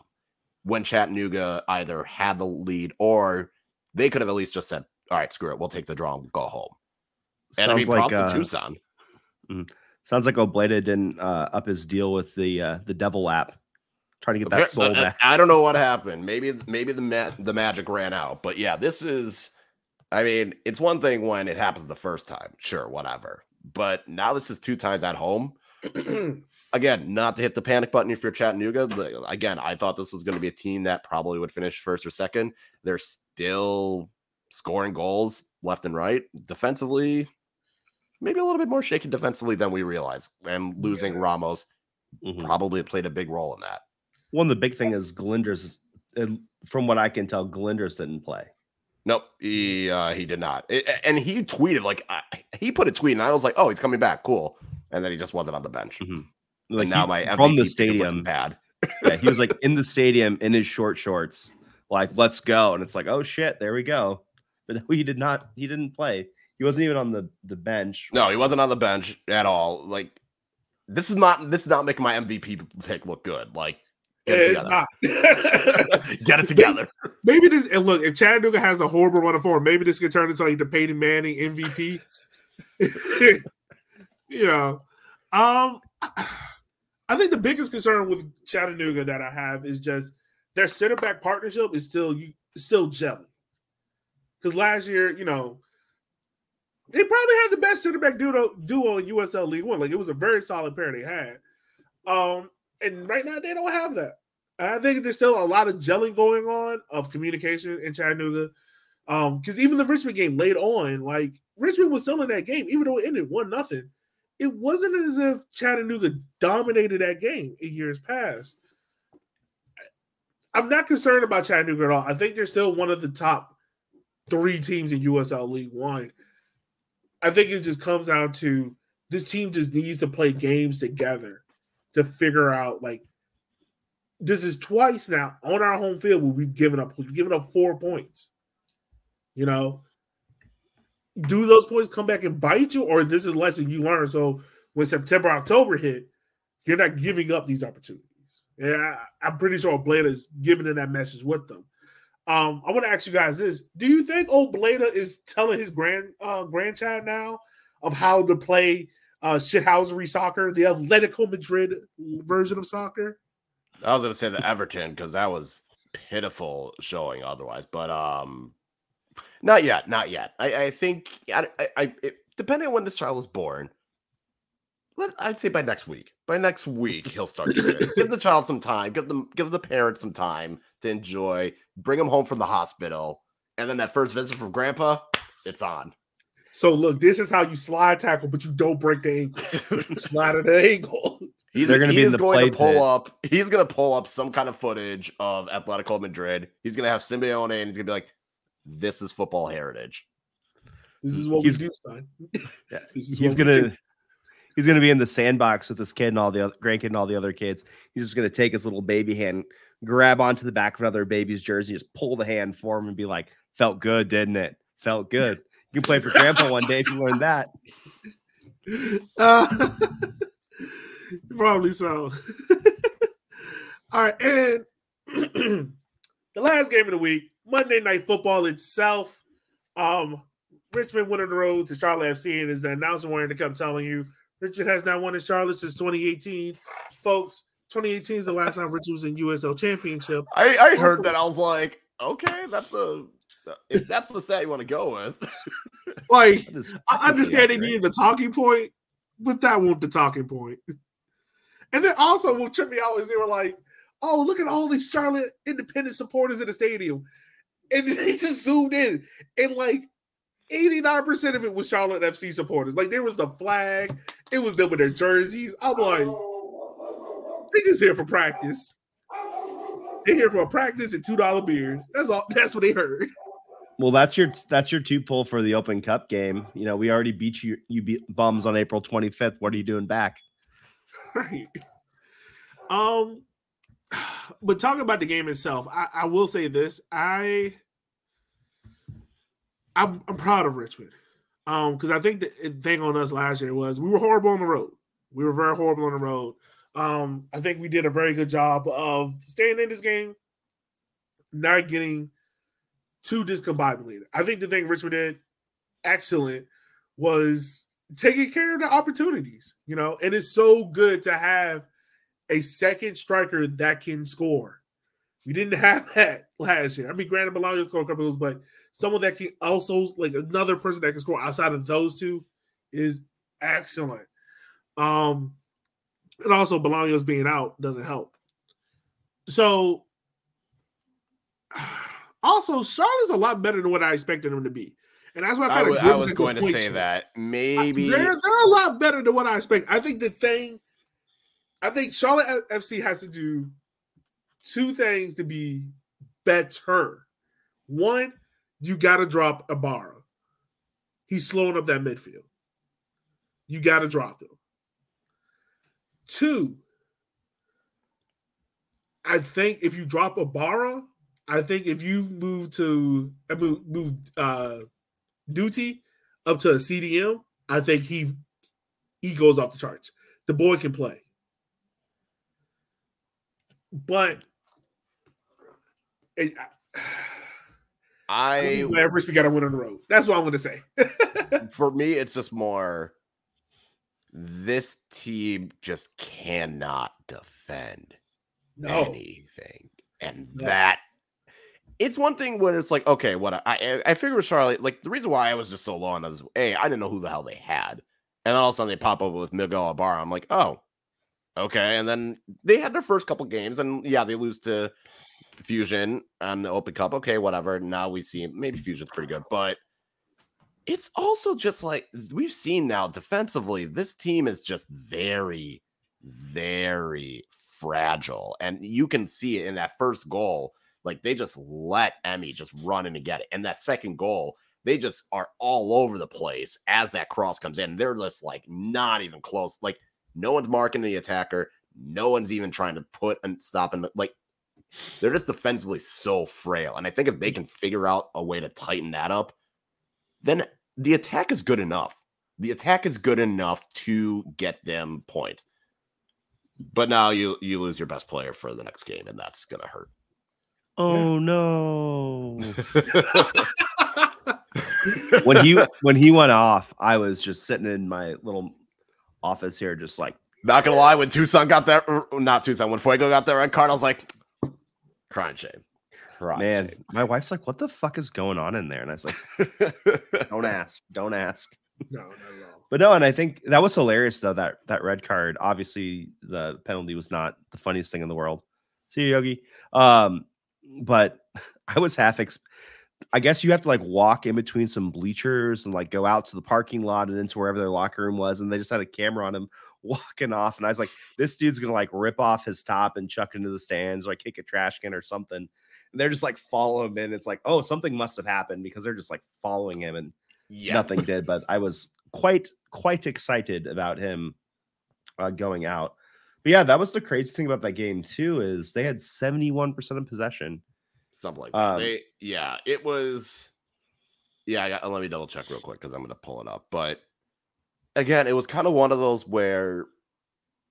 when Chattanooga either had the lead or they could have at least just said, All right, screw it. We'll take the draw and go home. And I mean, Sounds like props to uh, Tucson. sounds like Obleda didn't uh, up his deal with the uh, the Devil app, trying to get that soul uh, back. I don't know what happened. Maybe maybe the ma- the magic ran out. But yeah, this is. I mean, it's one thing when it happens the first time, sure, whatever. But now this is two times at home. Again, not to hit the panic button if you're Chattanooga. the- Again, I thought this was going to be a team that probably would finish first or second. They're still scoring goals left and right. Defensively, maybe a little bit more shaky defensively than we realize. And losing Yeah. Ramos Mhm. probably played a big role in that. One of the big thing is Galindrez. uh, From what I can tell, Galindrez didn't play. Nope, he uh, he did not, A- a- and he tweeted like I, he put a tweet, and I was like, "Oh, he's coming back, cool." And then he just wasn't on the bench. Mhm. Like Like now, he- my from the MVP is looking stadium, bad. yeah, he was like in the stadium in his short shorts, like "Let's go," and it's like, "Oh shit, there we go." But he did not. He didn't play. He wasn't even on the the bench. No, he wasn't on the bench at all. Like this is not this is not making my MVP pick look good. Like get it it's together. not. get it together. maybe this and look if Chattanooga has a horrible run of form, maybe this could turn into like the Peyton Manning MVP. you know, um, I think the biggest concern with Chattanooga that I have is just their center back partnership is still is still gelling. Because last year, you know, they probably had the best center back duo duo in USL League One. Like it was a very solid pair they had. Um, and right now they don't have that. I think there's still a lot of gelling going on of communication in Chattanooga. Um, because even the Richmond game late on, like Richmond was still in that game, even though it ended one nothing. It wasn't as if Chattanooga dominated that game in years past. I'm not concerned about Chattanooga at all. I think they're still one of the top three teams in USL League One. I think it just comes down to this team just needs to play games together to figure out like this is twice now on our home field where we've given up we've given up four points. You know, do those points come back and bite you, or this is lesson you learn? So when September, October hit, you're not giving up these opportunities. Yeah, I, am pretty sure Blade is giving them that message with them. Um, I want to ask you guys this: Do you think old Obleda is telling his grand uh, grandchild now of how to play uh, shithousery soccer, the Atletico Madrid version of soccer? I was gonna say the Everton because that was pitiful showing otherwise, but um, not yet, not yet. I, I think I, I, I it, depending on when this child was born, let I'd say by next week. By next week, he'll start. Give the child some time. Give them, give the parents some time to enjoy. Bring him home from the hospital, and then that first visit from Grandpa, it's on. So look, this is how you slide tackle, but you don't break the ankle. slide at the ankle. He's They're gonna he be in is the going to pull pit. up. He's going to pull up some kind of footage of Atletico Madrid. He's going to have Simeone, and he's going to be like, "This is football heritage." This is what He's- we do, son. Yeah, This is He's what we do. gonna he's gonna be in the sandbox with his kid and all the other grandkid and all the other kids. He's just gonna take his little baby hand, grab onto the back of another baby's jersey, just pull the hand for him and be like, "Felt good, didn't it? Felt good." You can play for grandpa one day if you learn that. Uh, probably so. All right, and the last game of the week, Monday Night Football itself. Um, Richmond went on the road to Charlotte FC, and is the announcer wanted to come telling you, Richmond has not won in Charlotte since 2018. Folks, 2018 is the last time Richmond was in USL Championship. I, I heard that. I was like, "Okay, that's a if that's the stat you want to go with." Like, That is I technically understand they accurate. needed a talking point, but that wasn't the talking point. And then also, what tripped me out is they were like, "Oh, look at all these Charlotte independent supporters in the stadium," and they just zoomed in, and like eighty nine percent of it was Charlotte FC supporters. Like there was the flag, it was them with their jerseys. I'm like, they just here for practice. They're here for a practice and two dollar beers. That's all. That's what they heard. Well, that's your that's your two pull for the Open Cup game. You know, we already beat you you beat bums on April 25th. What are you doing back? Right. Um, but talking about the game itself, I, I will say this: I, I'm, I'm proud of Richmond, um, because I think the thing on us last year was we were horrible on the road. We were very horrible on the road. Um, I think we did a very good job of staying in this game, not getting too discombobulated. I think the thing Richmond did excellent was taking care of the opportunities, you know, and it's so good to have a second striker that can score. We didn't have that last year. I mean, granted, Bologna scored a couple of but someone that can also like another person that can score outside of those two is excellent. Um, and also Bologna's being out doesn't help. So, also Charlotte's a lot better than what I expected them to be, and that's why I I, kind of I was going to say that maybe they're, they're a lot better than what I expect. I think the thing, I think Charlotte FC has to do two things to be better. One, you got to drop Ibarra. He's slowing up that midfield. You got to drop him. Two, I think if you drop Ibarra, I think if you move to I move, move uh Duty up to a CDM, I think he he goes off the charts. The boy can play. But it, I I first we got to win on the road. That's what I'm going to say. for me, it's just more this team just cannot defend no, anything. And No. that it's one thing when it's like, okay, what I I, figure with Charlotte, like the reason why I was just so low on this, A, I didn't know who the hell they had. And then all of a sudden they pop up with Miguel Ibarra. I'm like, oh, okay. And then they had their first couple games, and yeah, they lose to Fusion on the Open Cup. Okay, whatever. Now we see maybe Fusion's pretty good, but it's also just like we've seen now defensively, this team is just very, very fragile. And you can see it in that first goal. Like they just let Emmy just run in and get it. And that second goal, they just are all over the place as that cross comes in. They're just like not even close. Like no one's marking the attacker. No one's even trying to put and stop in the like they're just defensively so frail. And I think if they can figure out a way to tighten that up, then the attack is good enough. The attack is good enough to get them points. But now you you lose your best player for the next game, and that's gonna hurt. Oh no. when he when he went off, I was just sitting in my little office here, just like Not gonna lie, when Tucson got that, not Tucson, when Fuego got that red card, I was like, crying shame. Crying man. My wife's like, "What the fuck is going on in there?" And I was like, "Don't ask, don't ask." No, not at all. But no, and I think that was hilarious though. That that red card. Obviously, the penalty was not the funniest thing in the world. See you, Yogi. Um, but I was half. Ex- I guess you have to like walk in between some bleachers and like go out to the parking lot and into wherever their locker room was, and they just had a camera on him walking off. And I was like, this dude's gonna like rip off his top and chuck into the stands, or like kick a trash can or something. And they're just like follow him, and it's like, oh, something must have happened because they're just like following him and yeah. nothing did but i was quite quite excited about him uh, going out but yeah that was the crazy thing about that game too is they had 71% of possession Something like that. Um, They, yeah, it was. Yeah, I got, let me double check real quick because I'm going to pull it up. But again, it was kind of one of those where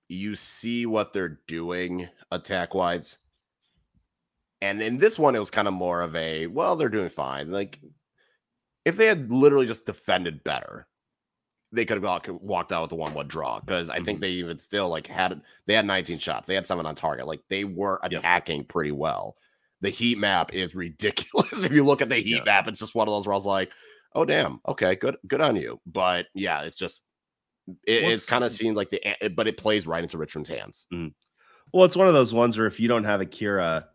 you see what they're doing attack wise. And in this one, it was kind of more of a, well, they're doing fine. Like, if they had literally just defended better, they could have walked out with the one one draw. Because I think mm-hmm. they even still like had they had 19 shots, they had seven on target. Like they were Yep. attacking pretty well. The heat map is ridiculous. if you look at the heat Yeah. map, it's just one of those where I was like, oh damn, okay, good, good on you. But yeah, it's just it, it's kind of seems like the but it plays right into Richmond's hands. Mm-hmm. well it's one of those ones where if you don't have akira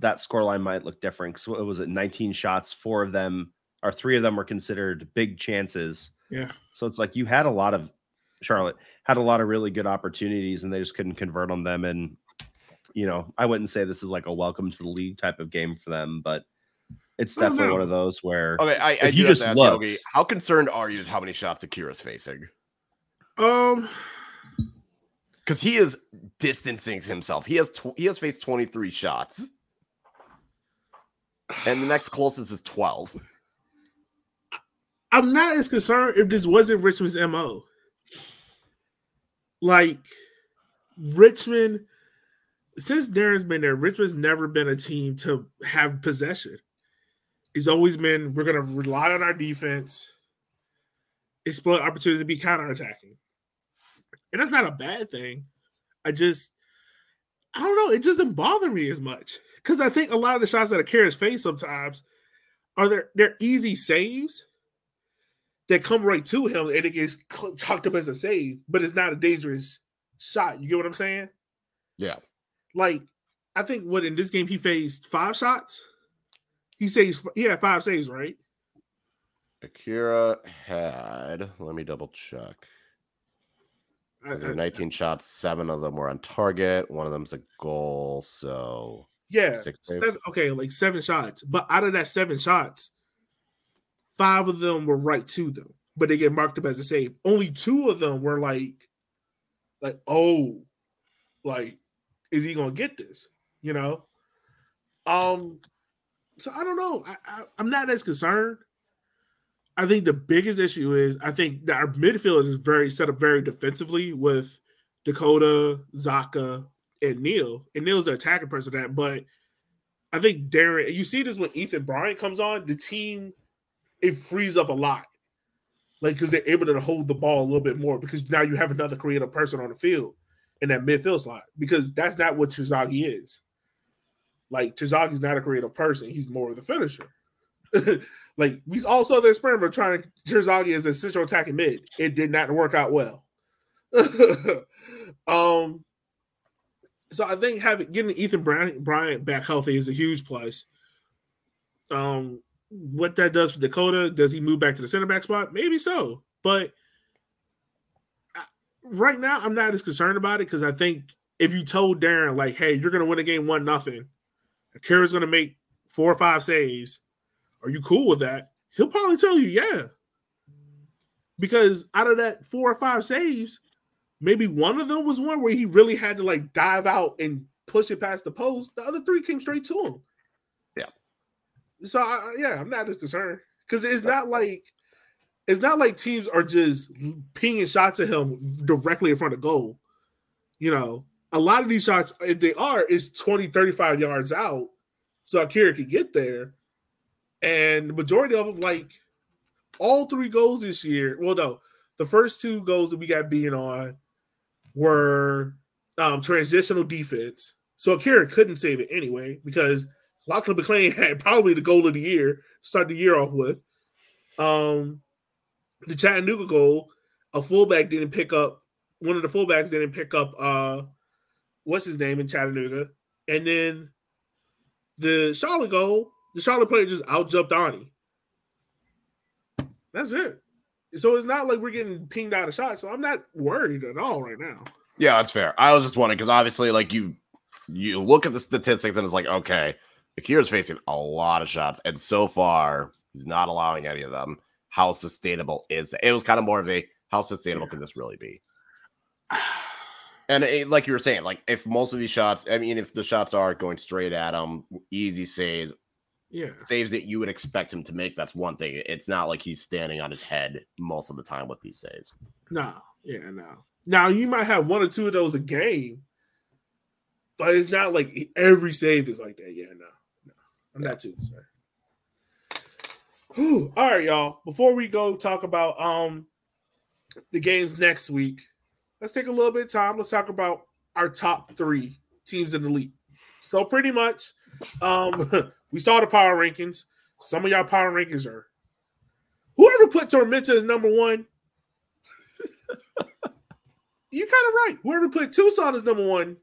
that scoreline might look different so what was it 19 shots four of them or three of them were considered big chances Yeah. so it's like you had a lot of charlotte had a lot of really good opportunities and they just couldn't convert on them and you know i wouldn't say this is like a welcome to the league type of game for them but it's definitely one of those where Okay, I, I do you just to ask looked- Yogi, how concerned are you with how many shots Akira's facing? Um, because he is distancing himself. He has tw- he has faced 23 shots. And the next closest is 12. I'm not as concerned if this wasn't Richmond's MO. Like Richmond, since Darren's been there, Richmond's never been a team to have possession. It's always been we're gonna rely on our defense, exploit opportunity to be counterattacking. And that's not a bad thing. I just I don't know, it doesn't bother me as much. Because I think a lot of the shots that Akira's face sometimes are they're, they're easy saves that come right to him and it gets chalked up as a save, but it's not a dangerous shot. You get what I'm saying? Yeah. Like, I think what in this game he faced five shots. He saves, he had five saves, right? Akira had, let me double check. There were I- 19 shots, seven of them were on target. One of them's a goal. So yeah, seven, okay, like seven shots. But out of that seven shots, five of them were right to them, but they get marked up as a save. Only two of them were like, like, oh, like, is he gonna get this? You know? Um, so I don't know. I, I I'm not as concerned. I think the biggest issue is I think that our midfield is very set up very defensively with Dakota, Zaka, and Neil. And Neil's the attacking person that, but I think Darren, you see this when Ethan Bryant comes on, the team it frees up a lot. Like because they're able to hold the ball a little bit more because now you have another creative person on the field in that midfield slot. Because that's not what Terzaghi is. Like Terzaghi's not a creative person, he's more of the finisher. like we all saw the experiment trying Terzaghi as a central attacking mid. It did not work out well. um so I think having getting Ethan Bryant, Bryant back healthy is a huge plus. Um, what that does for Dakota, does he move back to the center back spot? Maybe so, but right now I'm not as concerned about it because I think if you told Darren like, "Hey, you're going to win a game one nothing," Akira's going to make four or five saves, are you cool with that? He'll probably tell you, "Yeah," because out of that four or five saves, maybe one of them was one where he really had to like dive out and push it past the post. The other three came straight to him. So I, I- yeah, I'm not as concerned because it's not like it's not like teams are just pinging shots at him directly in front of goal. You know, a lot of these shots, if they are, is 20, 35 yards out so Akira could get there. And the majority of them, like all three goals this year, well, no, the first two goals that we got being on were um, transitional defense. So Akira couldn't save it anyway because Lachlan McLean had probably the goal of the year, start the year off with. Um, the Chattanooga goal, a fullback didn't pick up. One of the fullbacks didn't pick up. Uh, what's his name in Chattanooga, and then the Charlotte goal, the Charlotte player just out jumped Ani. That's it. So it's not like we're getting pinged out of shots. So I'm not worried at all right now. Yeah, that's fair. I was just wondering because obviously, like you, you look at the statistics and it's like, okay, Akira's facing a lot of shots, and so far he's not allowing any of them. How sustainable is that? It was kind of more of a how sustainable can this really be? And it, like you were saying, like if most of these shots, I mean, if the shots are going straight at him, easy saves, Yeah. saves that you would expect him to make, that's one thing. It's not like he's standing on his head most of the time with these saves. No. Yeah, no. Now you might have one or two of those a game, but it's not like every save is like that. Yeah, no. I'm not too concerned. Whew. All right, y'all. Before we go talk about um the games next week, let's take a little bit of time. Let's talk about our top three teams in the league. So pretty much, um, we saw the power rankings. Some of y'all power rankings are whoever put Tormenta as number one. you kind of right. Whoever put Tucson as number one.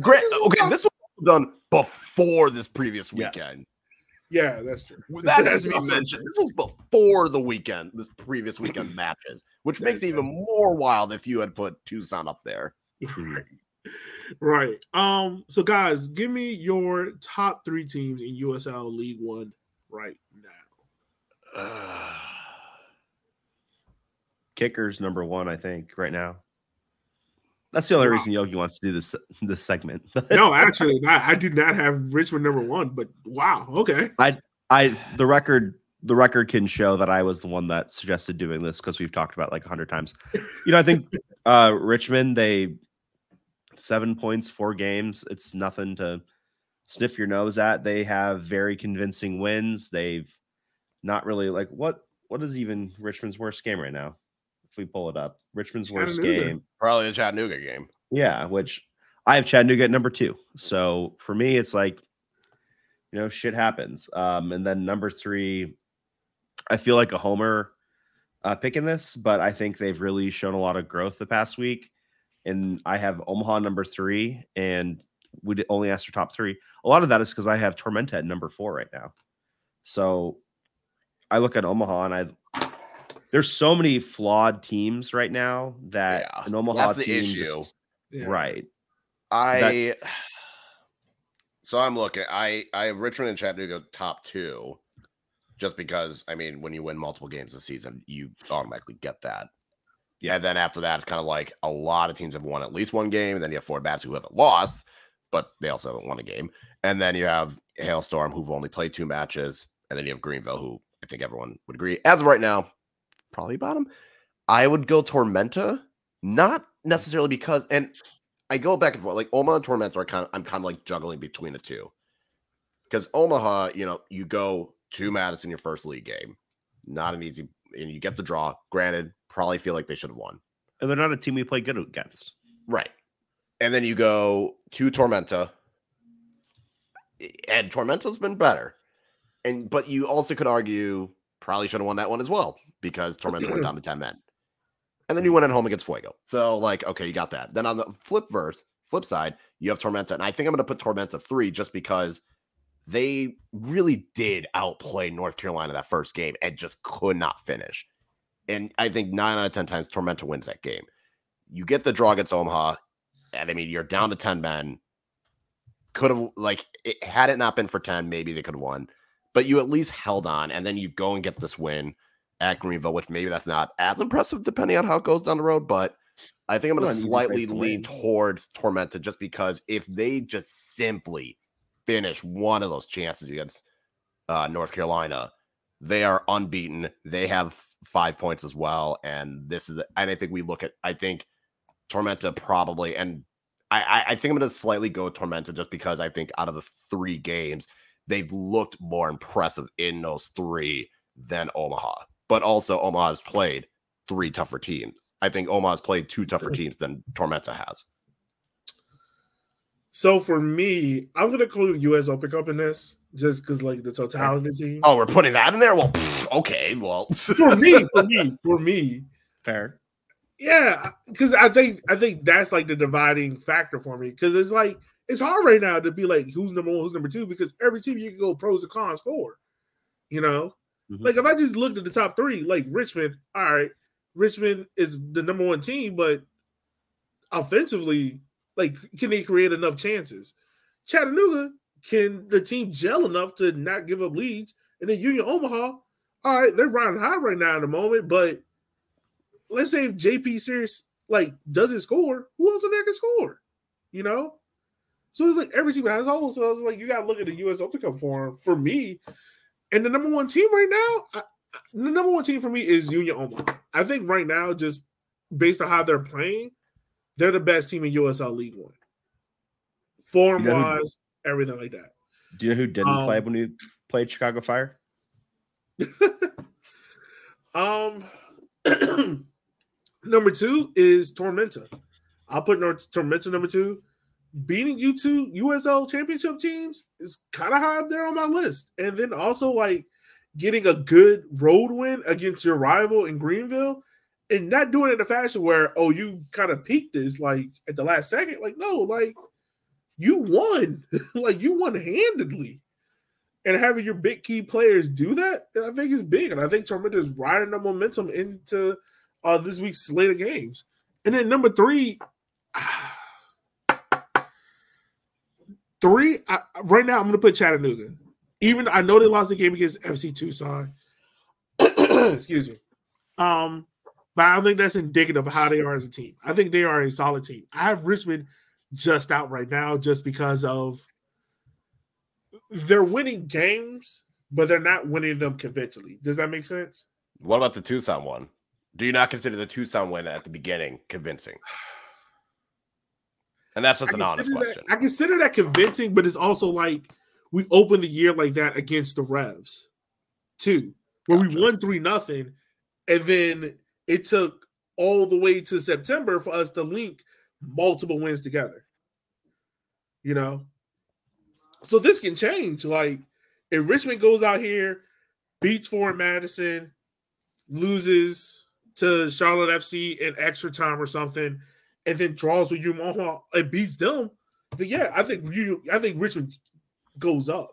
Great. Okay, this done before this previous Yes. weekend. Yeah, that's true. That has That's to be mentioned. true. This was before the weekend, this previous weekend matches, which makes it even more wild if you had put Tucson up there. right. Right. Um. So, guys, give me your top three teams in USL League One right now. Kickers number one, I think, right now. That's the only Wow. reason Yogi wants to do this this segment. No, actually, I, I did not have Richmond number one, but wow. Okay. I I the record the record can show that I was the one that suggested doing this because we've talked about it like a hundred times. You know, I think uh Richmond they seven points, four games. It's nothing to sniff your nose at. They have very convincing wins. They've not really like what what is even Richmond's worst game right now? If we pull it up, Richmond's worst game. Probably the Chattanooga game. Yeah, which I have Chattanooga at number two. So for me, it's like, you know, shit happens. Um, and then number three, I feel like a homer uh, picking this, but I think they've really shown a lot of growth the past week. And I have Omaha number three, and we only asked for top three. A lot of that is because I have Tormenta at number four right now. So I look at Omaha and I there's so many flawed teams right now that Yeah, an Omaha that's the team issue. just- Yeah. right. I so I'm looking. I I have Richmond and Chattanooga top two, just because I mean when you win multiple games this season, you automatically get that. Yeah. And then after that, it's kind of like a lot of teams have won at least one game, and then you have Fort Bass who haven't lost, but they also haven't won a game. And then you have Hailstorm who've only played two matches, and then you have Greenville who I think everyone would agree as of right now, probably bottom. I would go Tormenta, not necessarily because and I go back and forth. Like Omaha and Tormenta are kind of I'm kind of like juggling between the two. Because Omaha, you know, you go to Madison your first league game. Not an easy and you get the draw. Granted, probably feel like they should have won. And they're not a team we play good against. Right. And then you go to Tormenta. Eh, and Tormenta's been better. And but you also could argue probably should have won that one as well because Tormenta went down to 10 men. And then you hmm. went at home against Fuego. So like, okay, you got that. Then on the flip verse, flip side, you have Tormenta. And I think I'm gonna put Tormenta three just because they really did outplay North Carolina that first game and just could not finish. And I think nine out of ten times Tormenta wins that game. You get the draw against Omaha, and I mean you're down to 10 men. Could have like it had it not been for 10, maybe they could have won. But you at least held on, and then you go and get this win at Greenville, which maybe that's not as impressive depending on how it goes down the road. But I think I'm going to slightly to lean towards Tormenta just because if they just simply finish one of those chances against uh, North Carolina, they are unbeaten. They have five points as well, and this is. And I think we look at. I think Tormenta probably, and I, I, I think I'm going to slightly go Tormenta just because I think out of the three games, they've looked more impressive in those three than Omaha. But also, Omaha has played three tougher teams. I think Omaha has played two tougher teams than Tormenta has. So for me, I'm gonna include US Open Cup in this just because like the totality of the team. Oh, we're putting that in there? Well, pff, okay. Well, For me, for me, for me, Fair. yeah, because I think I think that's like the dividing factor for me because it's like it's hard right now to be like who's number one, who's number two because every team you can go pros and cons for, you know. Mhm. Like if I just looked at the top three, like Richmond, all right, Richmond is the number one team, but offensively, like can they create enough chances? Chattanooga, can the team gel enough to not give up leads? And then Union Omaha, all right, they're riding high right now in the moment, but let's say if JP Scearce like doesn't score, who else in there can score? You know? So it's like every team has holes. So I was like, you gotta look at the US Open Cup form for me. And the number one team right now, I, the number one team for me is Union Omaha. I think right now, just based on how they're playing, they're the best team in USL League One. Form You know who- wise, everything like that. Do you know who didn't play Um, when we played Chicago Fire? Um, number two is Tormenta. I'll put Tormenta number two. Beating you two USL championship teams is kind of high up there on my list. And then also like getting a good road win against your rival in Greenville and not doing it in a fashion where, oh, you kind of peaked this like at the last second. Like, no, like you won. like you won handedly and having your big key players do that, I think is big. And I think Tormenta is riding the momentum into uh, this week's slate of games. And then number three, three, I, right now I'm going to put Chattanooga. Even I know they lost the game against FC Tucson. Excuse me. Um, but I don't think that's indicative of how they are as a team. I think they are a solid team. I have Richmond just out right now just because of they're winning games, but they're not winning them convincingly. Does that make sense? what about the Tucson one? Do you not consider the Tucson win at the beginning convincing? And that's just an honest question. That, I consider that convincing, but it's also like we opened the year like that against the Revs, too, where we won three nothing, and then it took all the way to September for us to link multiple wins together. You know, so this can change. Like if Richmond goes out here, beats Forward Madison, loses to Charlotte FC in extra time or something, and then draws with Omaha and beats them, then yeah, I think you I think Richmond goes up.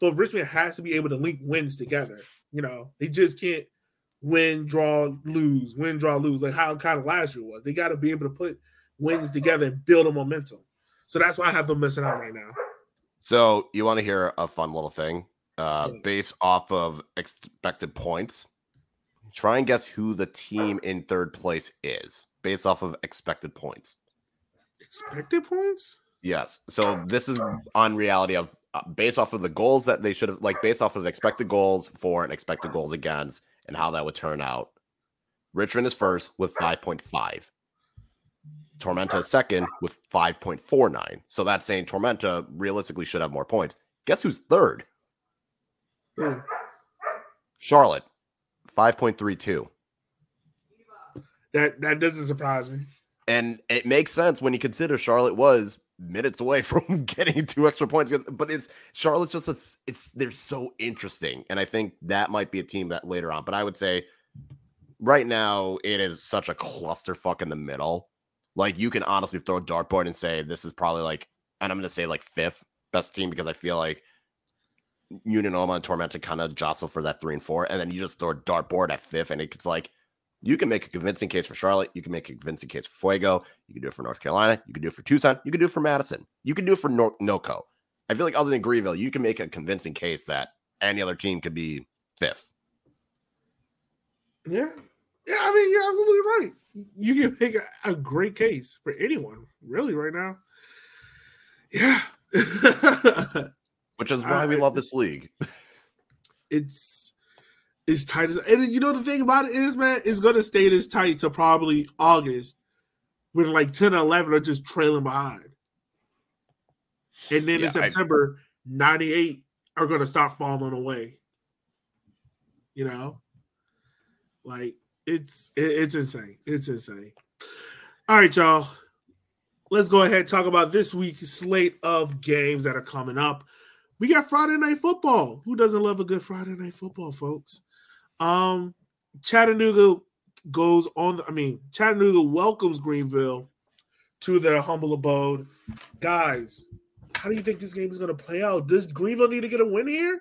But Richmond has to be able to link wins together. You know, they just can't win, draw, lose, win, draw, lose, like how kind of last year was. They got to be able to put wins together and build a momentum. So that's why I have them missing out right now. So you want to hear a fun little thing? Uh, based off of expected points, try and guess who the team in third place is based off of expected points. Expected points? Yes. So this is on reality of uh, based off of the goals that they should have, like based off of expected goals for and expected goals against, and how that would turn out. Richmond is first with 5.5. Tormenta is second with 5.49. So that's saying Tormenta realistically should have more points. Guess who's third? Yeah. Charlotte, 5.32. That that doesn't surprise me. And it makes sense when you consider Charlotte was minutes away from getting two extra points. But it's Charlotte's just a, it's they're so interesting. And I think that might be a team that later on. But I would say right now it is such a clusterfuck in the middle. Like you can honestly throw a dartboard and say this is probably like, and I'm gonna say like fifth best team because I feel like Union Oma and Tormenta kind of jostle for that three and four, and then you just throw a dartboard at fifth, and it's like you can make a convincing case for Charlotte, you can make a convincing case for Fuego, you can do it for North Carolina, you can do it for Tucson, you can do it for Madison, you can do it for Nor- NoCo. I feel like other than Greenville, you can make a convincing case that any other team could be fifth. Yeah. Yeah, I mean, you're absolutely right. You can make a, a great case for anyone, really, right now. Yeah. Which is why we love this league. it's it's tight as and you know the thing about it is, man, it's gonna stay this tight to probably August when like 10 or 11 are just trailing behind. And then Yeah, in I- September, 98 are going to start falling away. You know? Like it's it- it's insane. It's insane. All right, y'all. Let's go ahead and talk about this week's slate of games that are coming up. We got Friday night football. Who doesn't love a good Friday night football, folks? Um, Chattanooga goes on. I mean, Chattanooga welcomes Greenville to their humble abode. Guys, how do you think this game is going to play out? Does Greenville need to get a win here?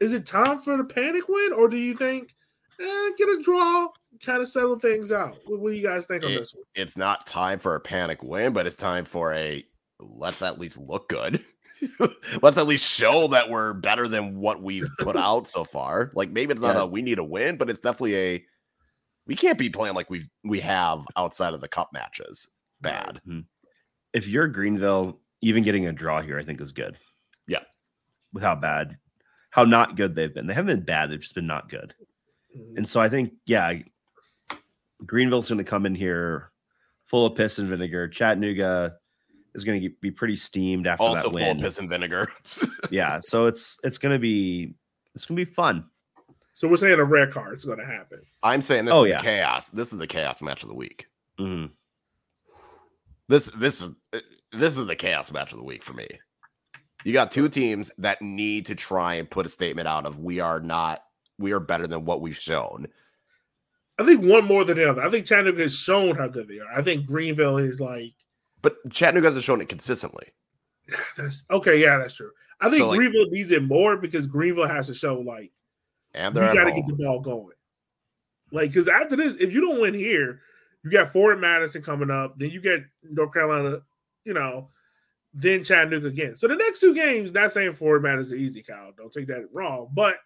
Is it time for the panic win, or do you think eh, get a draw, kind of settle things out? What, what do you guys think on It- this one? It's not time for a panic win, but it's time for a let's at least look good. let's at least show that we're better than what we've put out so far. Like maybe it's not Yeah. a we need a win, but it's definitely a we can't be playing like we've we have outside of the cup matches. Bad. If you're Greenville, even getting a draw here, I think is good. Yeah. With how bad, how not good they've been. They haven't been bad, they've just been not good. Mhm. And so I think, yeah, Greenville's going to come in here full of piss and vinegar. Chattanooga is going to be pretty steamed after Also that Also full win. of piss and vinegar. Yeah, so it's it's going to be it's going to be fun. So we're saying a rare card is going to happen. I'm saying this Oh, is yeah. chaos. This is the chaos match of the week. Mhm. This this is this is the chaos match of the week for me. You got two teams that need to try and put a statement out of we are not we are better than what we've shown. I think one more than the other. I think Chattanooga has shown how good they are. I think Greenville is like But Chattanooga hasn't shown it consistently. that's okay. Yeah, that's true. I think So, like- Greenville needs it more because Greenville has to show like And you got to get the ball going. Like because after this, if you don't win here, you got Forward Madison coming up. Then you get North Carolina. You know, then Chattanooga again. So the next two games, not saying Forward Madison is easy, Kyle. Don't take that wrong, but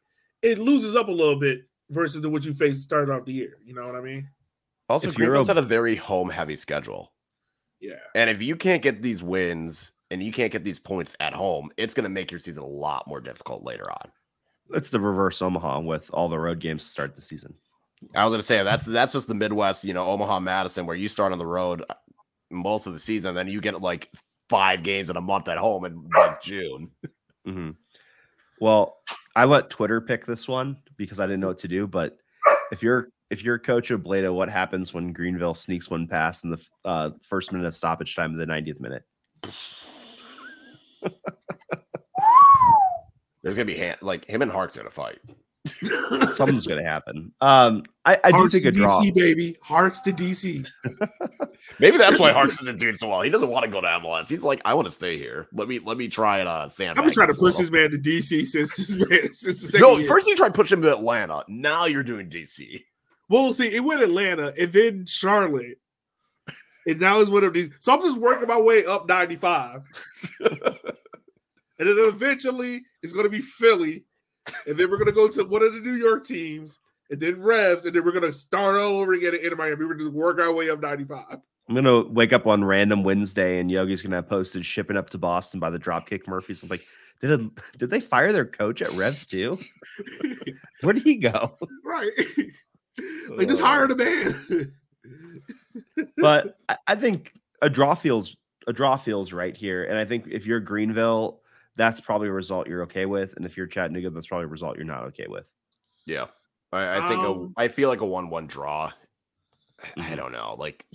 it loses up a little bit versus the what you faced started off the year. You know what I mean? Also, if you're Greenville's a- had a very home heavy schedule. Yeah. And if you can't get these wins and you can't get these points at home, it's going to make your season a lot more difficult later on. It's the reverse Omaha with all the road games to start the season. I was going to say that's that's just the Midwest, you know, Omaha, Madison, where you start on the road uh, most of the season, then you get like five games in a month at home in like June. hmm Well, I let Twitter pick this one because I didn't know what to do. But if you're if you're coach of Blada, what happens when Greenville sneaks one pass in the uh, first minute of stoppage time of the 90th minute? There's gonna be hand, like him and Hart's gonna fight. Something's going to happen. Um, I, I do think to a draw. DC, baby. Hearts to DC. Maybe that's why Hart's isn't doing so well. He doesn't want to go to MLS. He's like, I want to stay here. Let me let me try it. Uh, sandbag I've been trying to this a push this man to DC since this man since the second No, year. first you tried pushing him to Atlanta. Now you're doing DC. Well, see, it went Atlanta and then Charlotte, and now it's one of these. So I'm just working my way up 95, and then eventually it's going to be Philly, and then we're going to go to one of the New York teams, and then Revs, and then we're going to start all over again in Miami. We're just work our way up 95. I'm gonna wake up on random Wednesday and Yogi's gonna have posted shipping up to Boston by the Dropkick Murphys. I'm like, did it, did they fire their coach at Revs too? Where did he go? right? like just hire the man. But I, I think a draw feels a draw feels right here. And I think if you're Greenville, that's probably a result you're okay with. And if you're Chattanooga, that's probably a result you're not okay with. Yeah, I, I think Um, a, I feel like a one-one draw. I Mhm. don't know. Like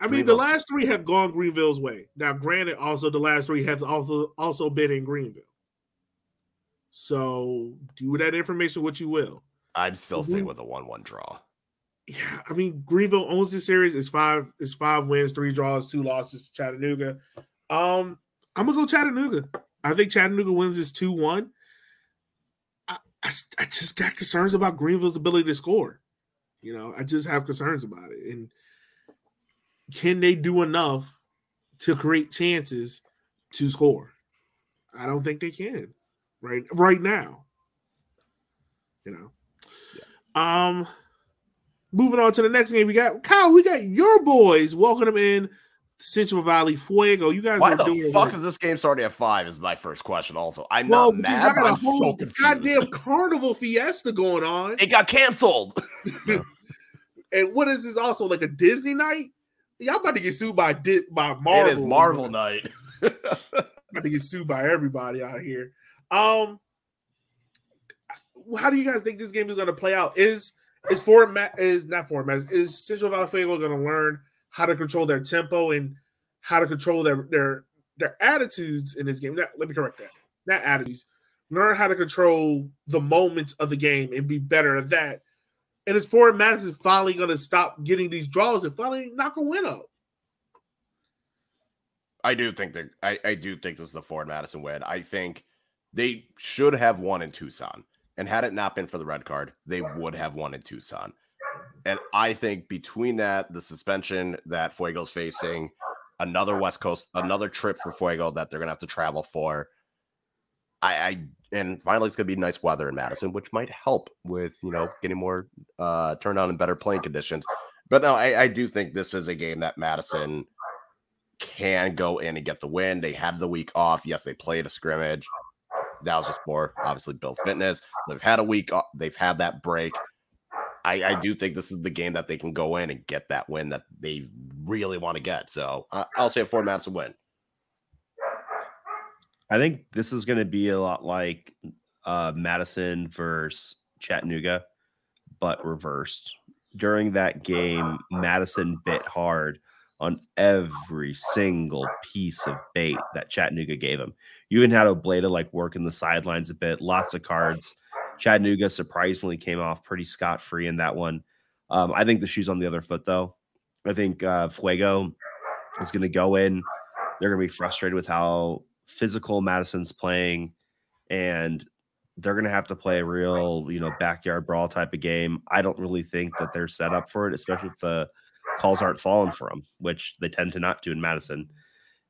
I mean, the last three have gone Greenville's way. Now, granted, also the last three have also also been in Greenville. So do with that information what you will. I'm still staying Mhm. with a one-one draw. Yeah, I mean Greenville owns this series. It's five, it's five wins, three draws, two losses to Chattanooga. Um, I'm gonna go Chattanooga. I think Chattanooga wins this two one. I just got concerns about Greenville's ability to score. You know, I just have concerns about it. And can they do enough to create chances to score? I don't think they can right right now. You know. Um moving on to the next game, we got Kyle, we got your boys. Welcome them in Central Valley Fuego. You guys Why are the doing fuck work. is this game starting at five? Is my first question. Also, I'm well, not mad. I got I'm whole so goddamn carnival fiesta going on. It got canceled. And what is this also like a Disney night? Y'all about to get sued by Di- by Marvel. It is Marvel night. about to get sued by everybody out here. Um, how do you guys think this game is going to play out? Is is Ford Ma- is not Ford Mass is Central Valley Fuego going to learn how to control their tempo and how to control their their their attitudes in this game? Not, let me correct that. Not attitudes. Learn how to control the moments of the game and be better at that. And is Forward Madison finally going to stop getting these draws and finally knock a win out? I do think that I, I do think this is the Forward Madison win. I think they should have won in Tucson. And had it not been for the red card, they would have won in Tucson. And I think between that, the suspension that Fuego's facing, another West Coast, another trip for Fuego that they're gonna have to travel for. I, I and finally it's gonna be nice weather in Madison, which might help with you know getting more uh turnout and better playing conditions. But no, I, I do think this is a game that Madison can go in and get the win. They have the week off. Yes, they played a scrimmage. That was just more obviously build fitness. They've had a week. They've had that break. I, I do think this is the game that they can go in and get that win that they really want to get. So uh, I'll say four Madison win. I think this is going to be a lot like uh, Madison versus Chattanooga, but reversed. During that game, Madison bit hard on every single piece of bait that Chattanooga gave him. You even had Obleda like working the sidelines a bit, lots of cards. Chattanooga surprisingly came off pretty scot free in that one. Um, I think the shoe's on the other foot, though. I think uh, Fuego is going to go in. They're going to be frustrated with how physical Madison's playing, and they're going to have to play a real, you know, backyard brawl type of game. I don't really think that they're set up for it, especially if the calls aren't falling for them, which they tend to not do in Madison.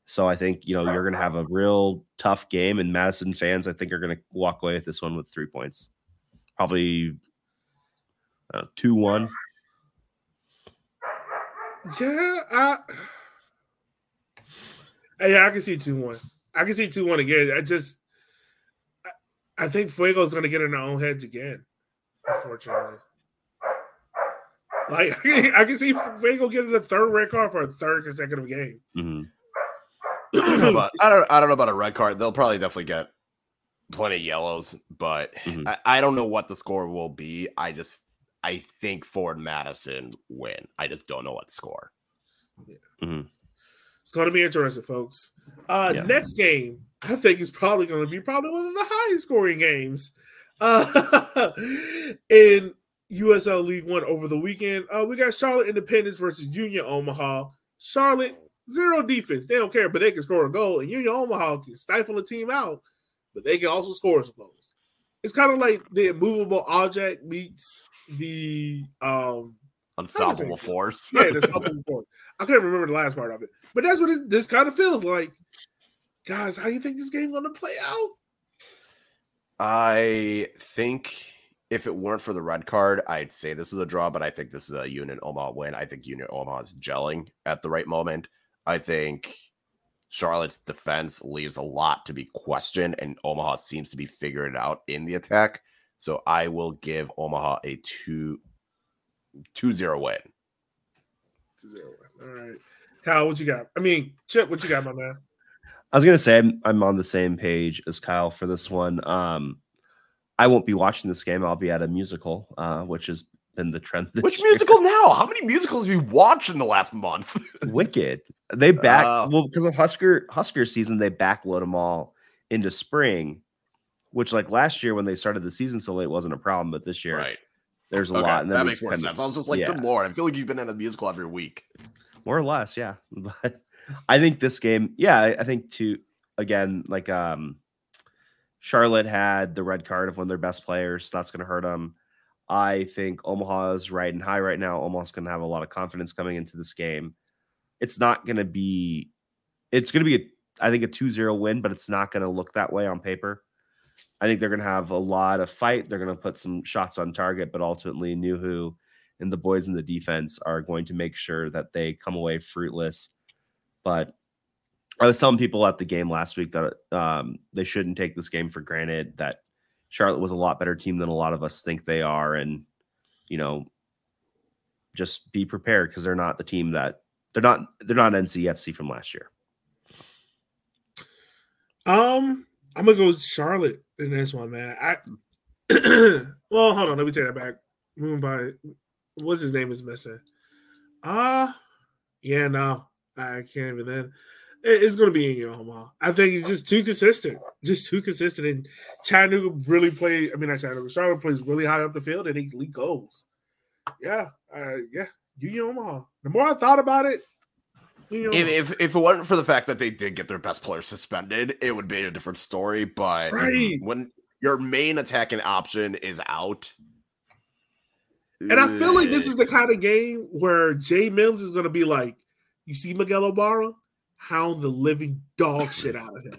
So I think you know you're going to have a real tough game, and Madison fans I think are going to walk away with this one with three points, probably uh, two one. Yeah, I, yeah, I can see two one. I can see two one again. I just, I, I think Fuego's going to get in their own heads again. Unfortunately, like I can see Fuego getting a third red card for a third consecutive game. Mm-hmm. I don't, know about, I don't I don't know about a red card. They'll probably definitely get plenty of yellows, but Mhm. I, I don't know what the score will be. I just I think Forward Madison win. I just don't know what score. It's going to be interesting, folks. Uh, Yeah. Next game, I think is probably going to be probably one of the highest scoring games uh, in USL League One over the weekend. Uh, we got Charlotte Independence versus Union Omaha. Charlotte zero defense; they don't care, but they can score a goal. And Union Omaha can stifle a team out, but they can also score some goals. It's kind of like the immovable object meets the um Unstoppable force. yeah, there's something before. I can't remember the last part of it, but that's what it, this kind of feels like. Guys, how do you think this game going to play out? I think if it weren't for the red card, I'd say this is a draw, but I think this is a Union Omaha win. I think Union Omaha is gelling at the right moment. I think Charlotte's defense leaves a lot to be questioned, and Omaha seems to be figuring it out in the attack. So I will give Omaha a 2 2 0 win. Zero. All right, Kyle, what you got? I mean, Chip, what you got, my man? I was gonna say I'm, I'm on the same page as Kyle for this one. Um, I won't be watching this game. I'll be at a musical, uh, which has been the trend. Which year. musical now? How many musicals have you watched in the last month? Wicked. They back Oh. well because of Husker Husker season. They backload them all into spring, which like last year when they started the season so late wasn't a problem, but this year right. there's a Okay. lot. And that makes more sense. I was just like, yeah. good lord, I feel like you've been in a musical every week. more or less yeah but i think this game yeah i, I think to again like um charlotte had the red card of one of their best players so that's going to hurt them i think omaha is riding high right now omaha's going to have a lot of confidence coming into this game it's not going to be it's going to be a, i think a 2-0 win but it's not going to look that way on paper i think they're going to have a lot of fight they're going to put some shots on target but ultimately Nuhu and the boys in the defense are going to make sure that they come away fruitless. But I was telling people at the game last week that um, they shouldn't take this game for granted. That Charlotte was a lot better team than a lot of us think they are, and you know, just be prepared because they're not the team that They're not they're not NCFC from last year. Um, I'm gonna go Charlotte in this one, man. I well, hold on, let me take that back. By, what's his name is missing. Ah, uh, yeah, no, I can't even. Then it, it's gonna be in Omaha. I think he's just too consistent, just too consistent. And Chattanooga really play. I mean, not Chattanooga. Charlotte plays really high up the field, and he, he goes. Yeah, uh, yeah, you Omaha. The more I thought about it, If, if if it wasn't for the fact that they did get their best player suspended, it would be a different story. But Right. when your main attacking option is out, And I feel like this is the kind of game where Jay Mims is going to be like, you see Miguel Ibarra, hound the living dog shit out of him.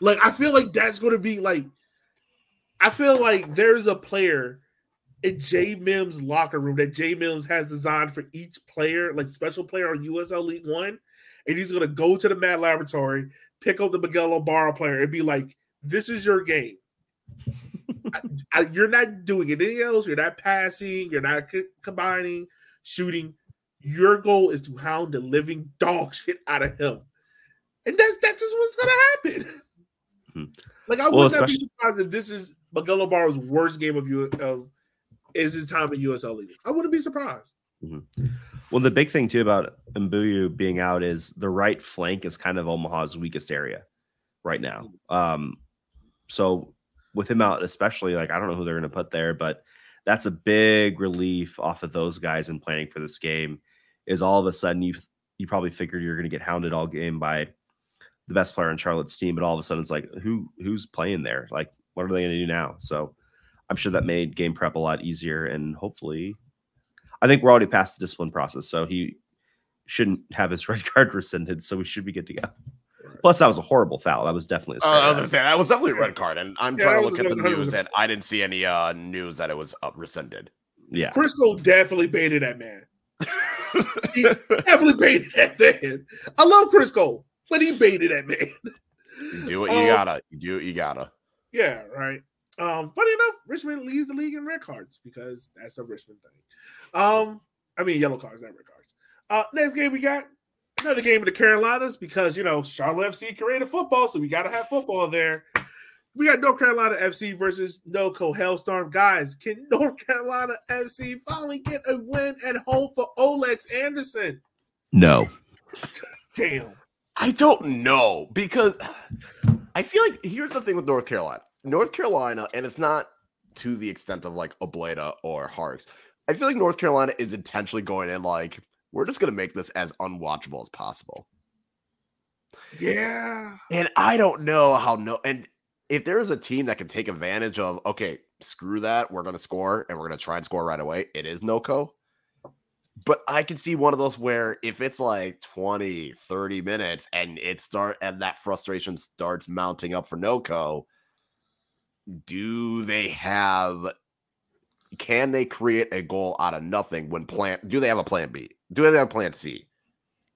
Like, I feel like that's going to be like, I feel like there's a player in Jay Mims' locker room that Jay Mims has designed for each player, like special player on USL League One. And he's going to go to the Mad Laboratory, pick up the Miguel Ibarra player, and be like, this is your game. I, I, you're not doing anything else. You're not passing. You're not co- combining, shooting. Your goal is to hound the living dog shit out of him, and that's that's just what's gonna happen. Hmm. Like I Well, would not be surprised if this is Miguel worst game of you of is his time in USL League. I wouldn't be surprised. Well, the big thing too about Mbuyu being out is the right flank is kind of Omaha's weakest area right now. Um, so with him out, especially like I don't know who they're going to put there, but that's a big relief off of those guys in planning for this game. Is all of a sudden you you probably figured you're going to get hounded all game by the best player on Charlotte's team, but all of a sudden it's like who who's playing there? Like what are they going to do now? So I'm sure that made game prep a lot easier, and hopefully I think we're already past the discipline process, so he shouldn't have his red card rescinded. So we should be good to go. Plus, that was a horrible foul. That was definitely. A Uh, I was straight gonna say that was definitely a red card, and I'm Yeah, trying to look at the was- news, and I didn't see any uh, news that it was uh, rescinded. yeah. Crisco definitely baited that man. He definitely baited that man. I love Crisco, but he baited that man. Do what you Um, gotta. You do what you gotta. Yeah, right. Um, funny enough, Richmond leads the league in red cards because that's a Richmond thing. Um, I mean yellow cards, not red cards. Uh, next game we got another game of the Carolinas because you know Charlotte FC created football, so we gotta have football there. We got North Carolina FC versus NoCo Hailstorm. Guys, can North Carolina FC finally get a win at home for Oalex Anderson? No. Damn. I don't know because I feel like here's the thing with North Carolina. North Carolina, and it's not to the extent of like Obleda or Harks. I feel like North Carolina is intentionally going in like we're just gonna make this as unwatchable as possible. Yeah. And I don't know how no and if there is a team that can take advantage of okay, screw that, we're gonna score and we're gonna try and score right away, it is NoCo. But I can see one of those where if it's like 20, 30 minutes and it start and that frustration starts mounting up for NoCo, do they have can they create a goal out of nothing when plan do they have a plan B? Do they have a plan C?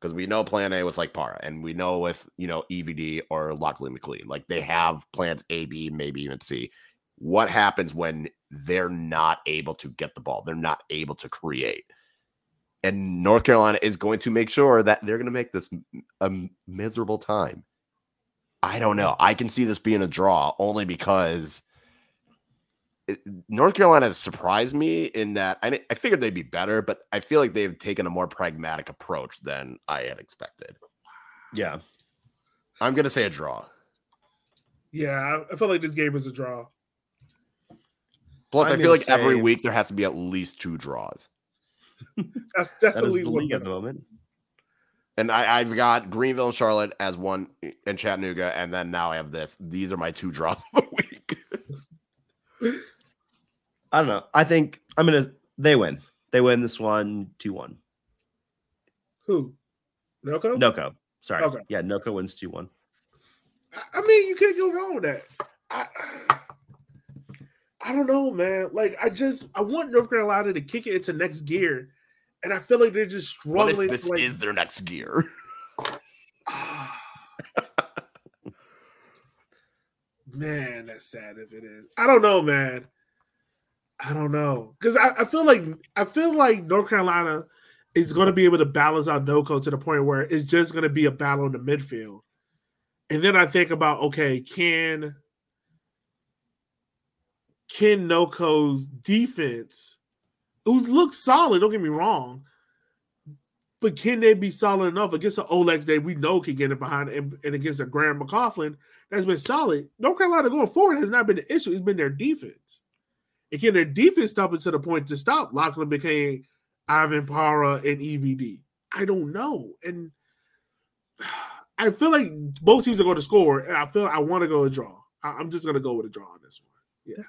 Because we know plan A with like Para, and we know with you know EVD or Lachlan McLean, like they have plans A, B, maybe even C. What happens when they're not able to get the ball? They're not able to create. And North Carolina is going to make sure that they're going to make this a miserable time. I don't know. I can see this being a draw only because North Carolina has surprised me in that I, I figured they'd be better, but I feel like they've taken a more pragmatic approach than I had expected. Yeah. I'm going to say a draw. Yeah, I- I feel like this game is a draw. Plus, I'm I feel gonna like every week there has to be at least two draws. That's that's That the league. the league at the moment. And I, I've got Greenville and Charlotte as one and Chattanooga, and then now I have this. These are my two draws of the week. I don't know. I think I'm gonna. They win. They win this one, two one. Who? NoCo. NoCo. Sorry. Okay. Yeah, NoCo wins two one. I- I mean, you can't go wrong with that. I, I don't know, man. Like, I just I want North Carolina to kick it into next gear, and I feel like they're just What if struggling. this to, like, is their next gear? Ah. man, that's sad if it is. I don't know, man. I don't know because I, I feel like I feel like North Carolina is going to be able to balance out NoCo to the point where it's just going to be a battle in the midfield. And then I think about okay, can can NoCo's defense, who's looks solid, don't get me wrong, but can they be solid enough against an Oalex that we know can get it behind and, and against a Graham McCaughlin that's been solid? North Carolina going forward has not been the issue, it's been their defense. And can their defense stop it to the point to stop Lachlan McLean, Ivan Para, and EVD? I don't know. And I feel like both teams are going to score, and I feel I want to go a draw. I'm just going to go with a draw on this one. Yeah.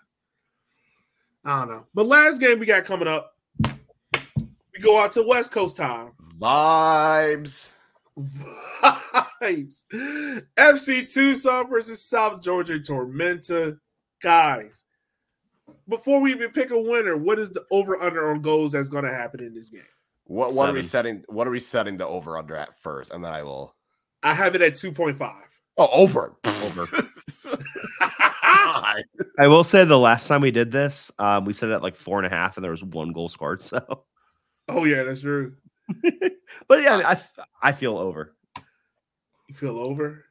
I don't know. But last game we got coming up, we go out to West Coast time. Vibes. Vibes. FC Tucson versus South Georgia Tormenta. Guys, before we even pick a winner, what is the over under on goals that's going to happen in this game? What what are we setting? What are we setting the over under at first, and then I will. I have it at 2.5. Oh, over. Over. I will say the last time we did this, um, we set it at like four and a half, and there was one goal scored. So, oh, yeah, that's true. but yeah, I I feel over. You feel over?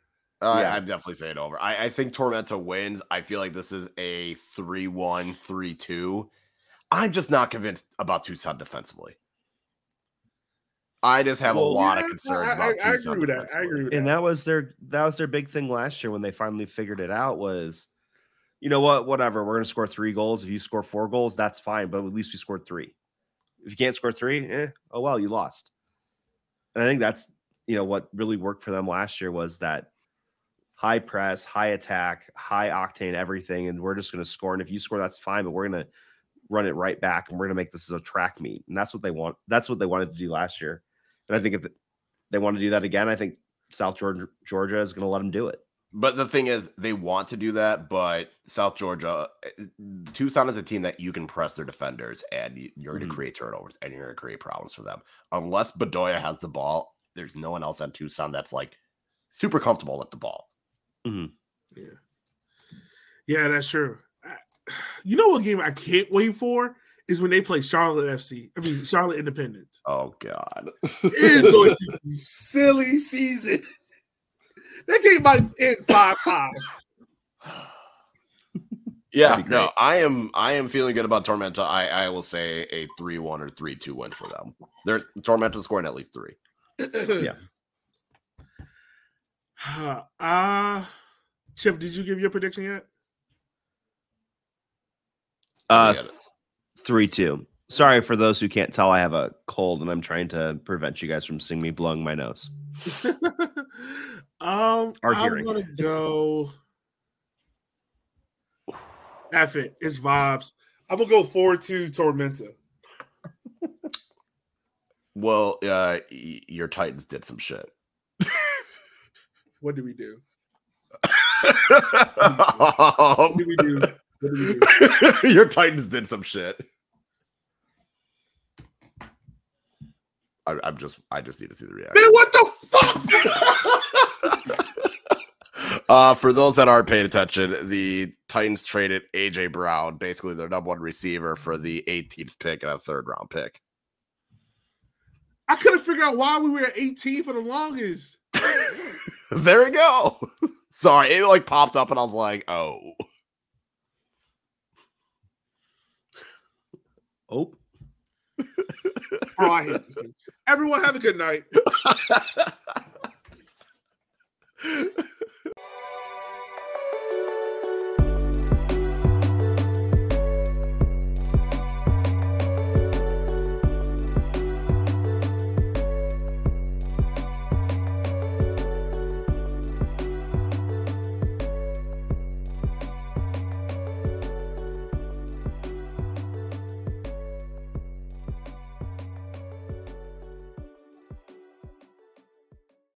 Uh, Yeah. I'm definitely saying over. I, I think Tormenta wins. I feel like this is a 3 1, 3 2. I'm just not convinced about Tucson defensively. I just have a lot Yeah, of concerns I, about I, I Tucson. agree with that. I defensively. agree with And that. that was their that was their big thing last year when they finally figured it out was, you know what, whatever, we're gonna score three goals. If you score four goals, that's fine, but at least we scored three. If you can't score three, eh, oh well, you lost. And I think that's you know what really worked for them last year was that high press, high attack, high octane, everything, and we're just gonna score. And if you score, that's fine, but we're gonna run it right back and we're gonna make this a track meet. And that's what they want. That's what they wanted to do last year. And I think if they want to do that again, I think South Georgia, Georgia is going to let them do it. But the thing is, they want to do that, but South Georgia, eh, Tucson is a team that you can press their defenders and you- you're going to create turnovers and you're going to create problems for them. Unless Bedoya has the ball, there's no one else on Tucson that's like super comfortable with the ball. Yeah. Yeah, that's true. I- You know what game I can't wait for is when they play Charlotte FC. I mean Charlotte Independence. Oh God. It is going to be silly season. That game might end five five. yeah, no. I am I am feeling good about Tormenta. I, I will say a 3-1 or 3-2 win for them. They're Tormenta scoring at least three. Yeah. Uh Chip, did you give your prediction yet? Uh, three two. Sorry for those who can't tell. I have a cold, and I'm trying to prevent you guys from seeing me blowing my nose. um, Or I'm hearing. gonna go. F it. It's vibes. I'm gonna go four two Tormenta. Well, uh, y- your Titans did some shit. What did we do? What did we do? What did we do? Your Titans did some shit. I, I'm just, I just need to see the reaction. Man, what the fuck? Uh, for those that aren't paying attention, the Titans traded AJ Brown, basically their number one receiver, for the 18th pick and a third round pick. I couldn't figure out why we were at 18 for the longest. there we go. Sorry, it like popped up and I was like, oh. Oh, Bro, oh, I hate this. Everyone have a good night.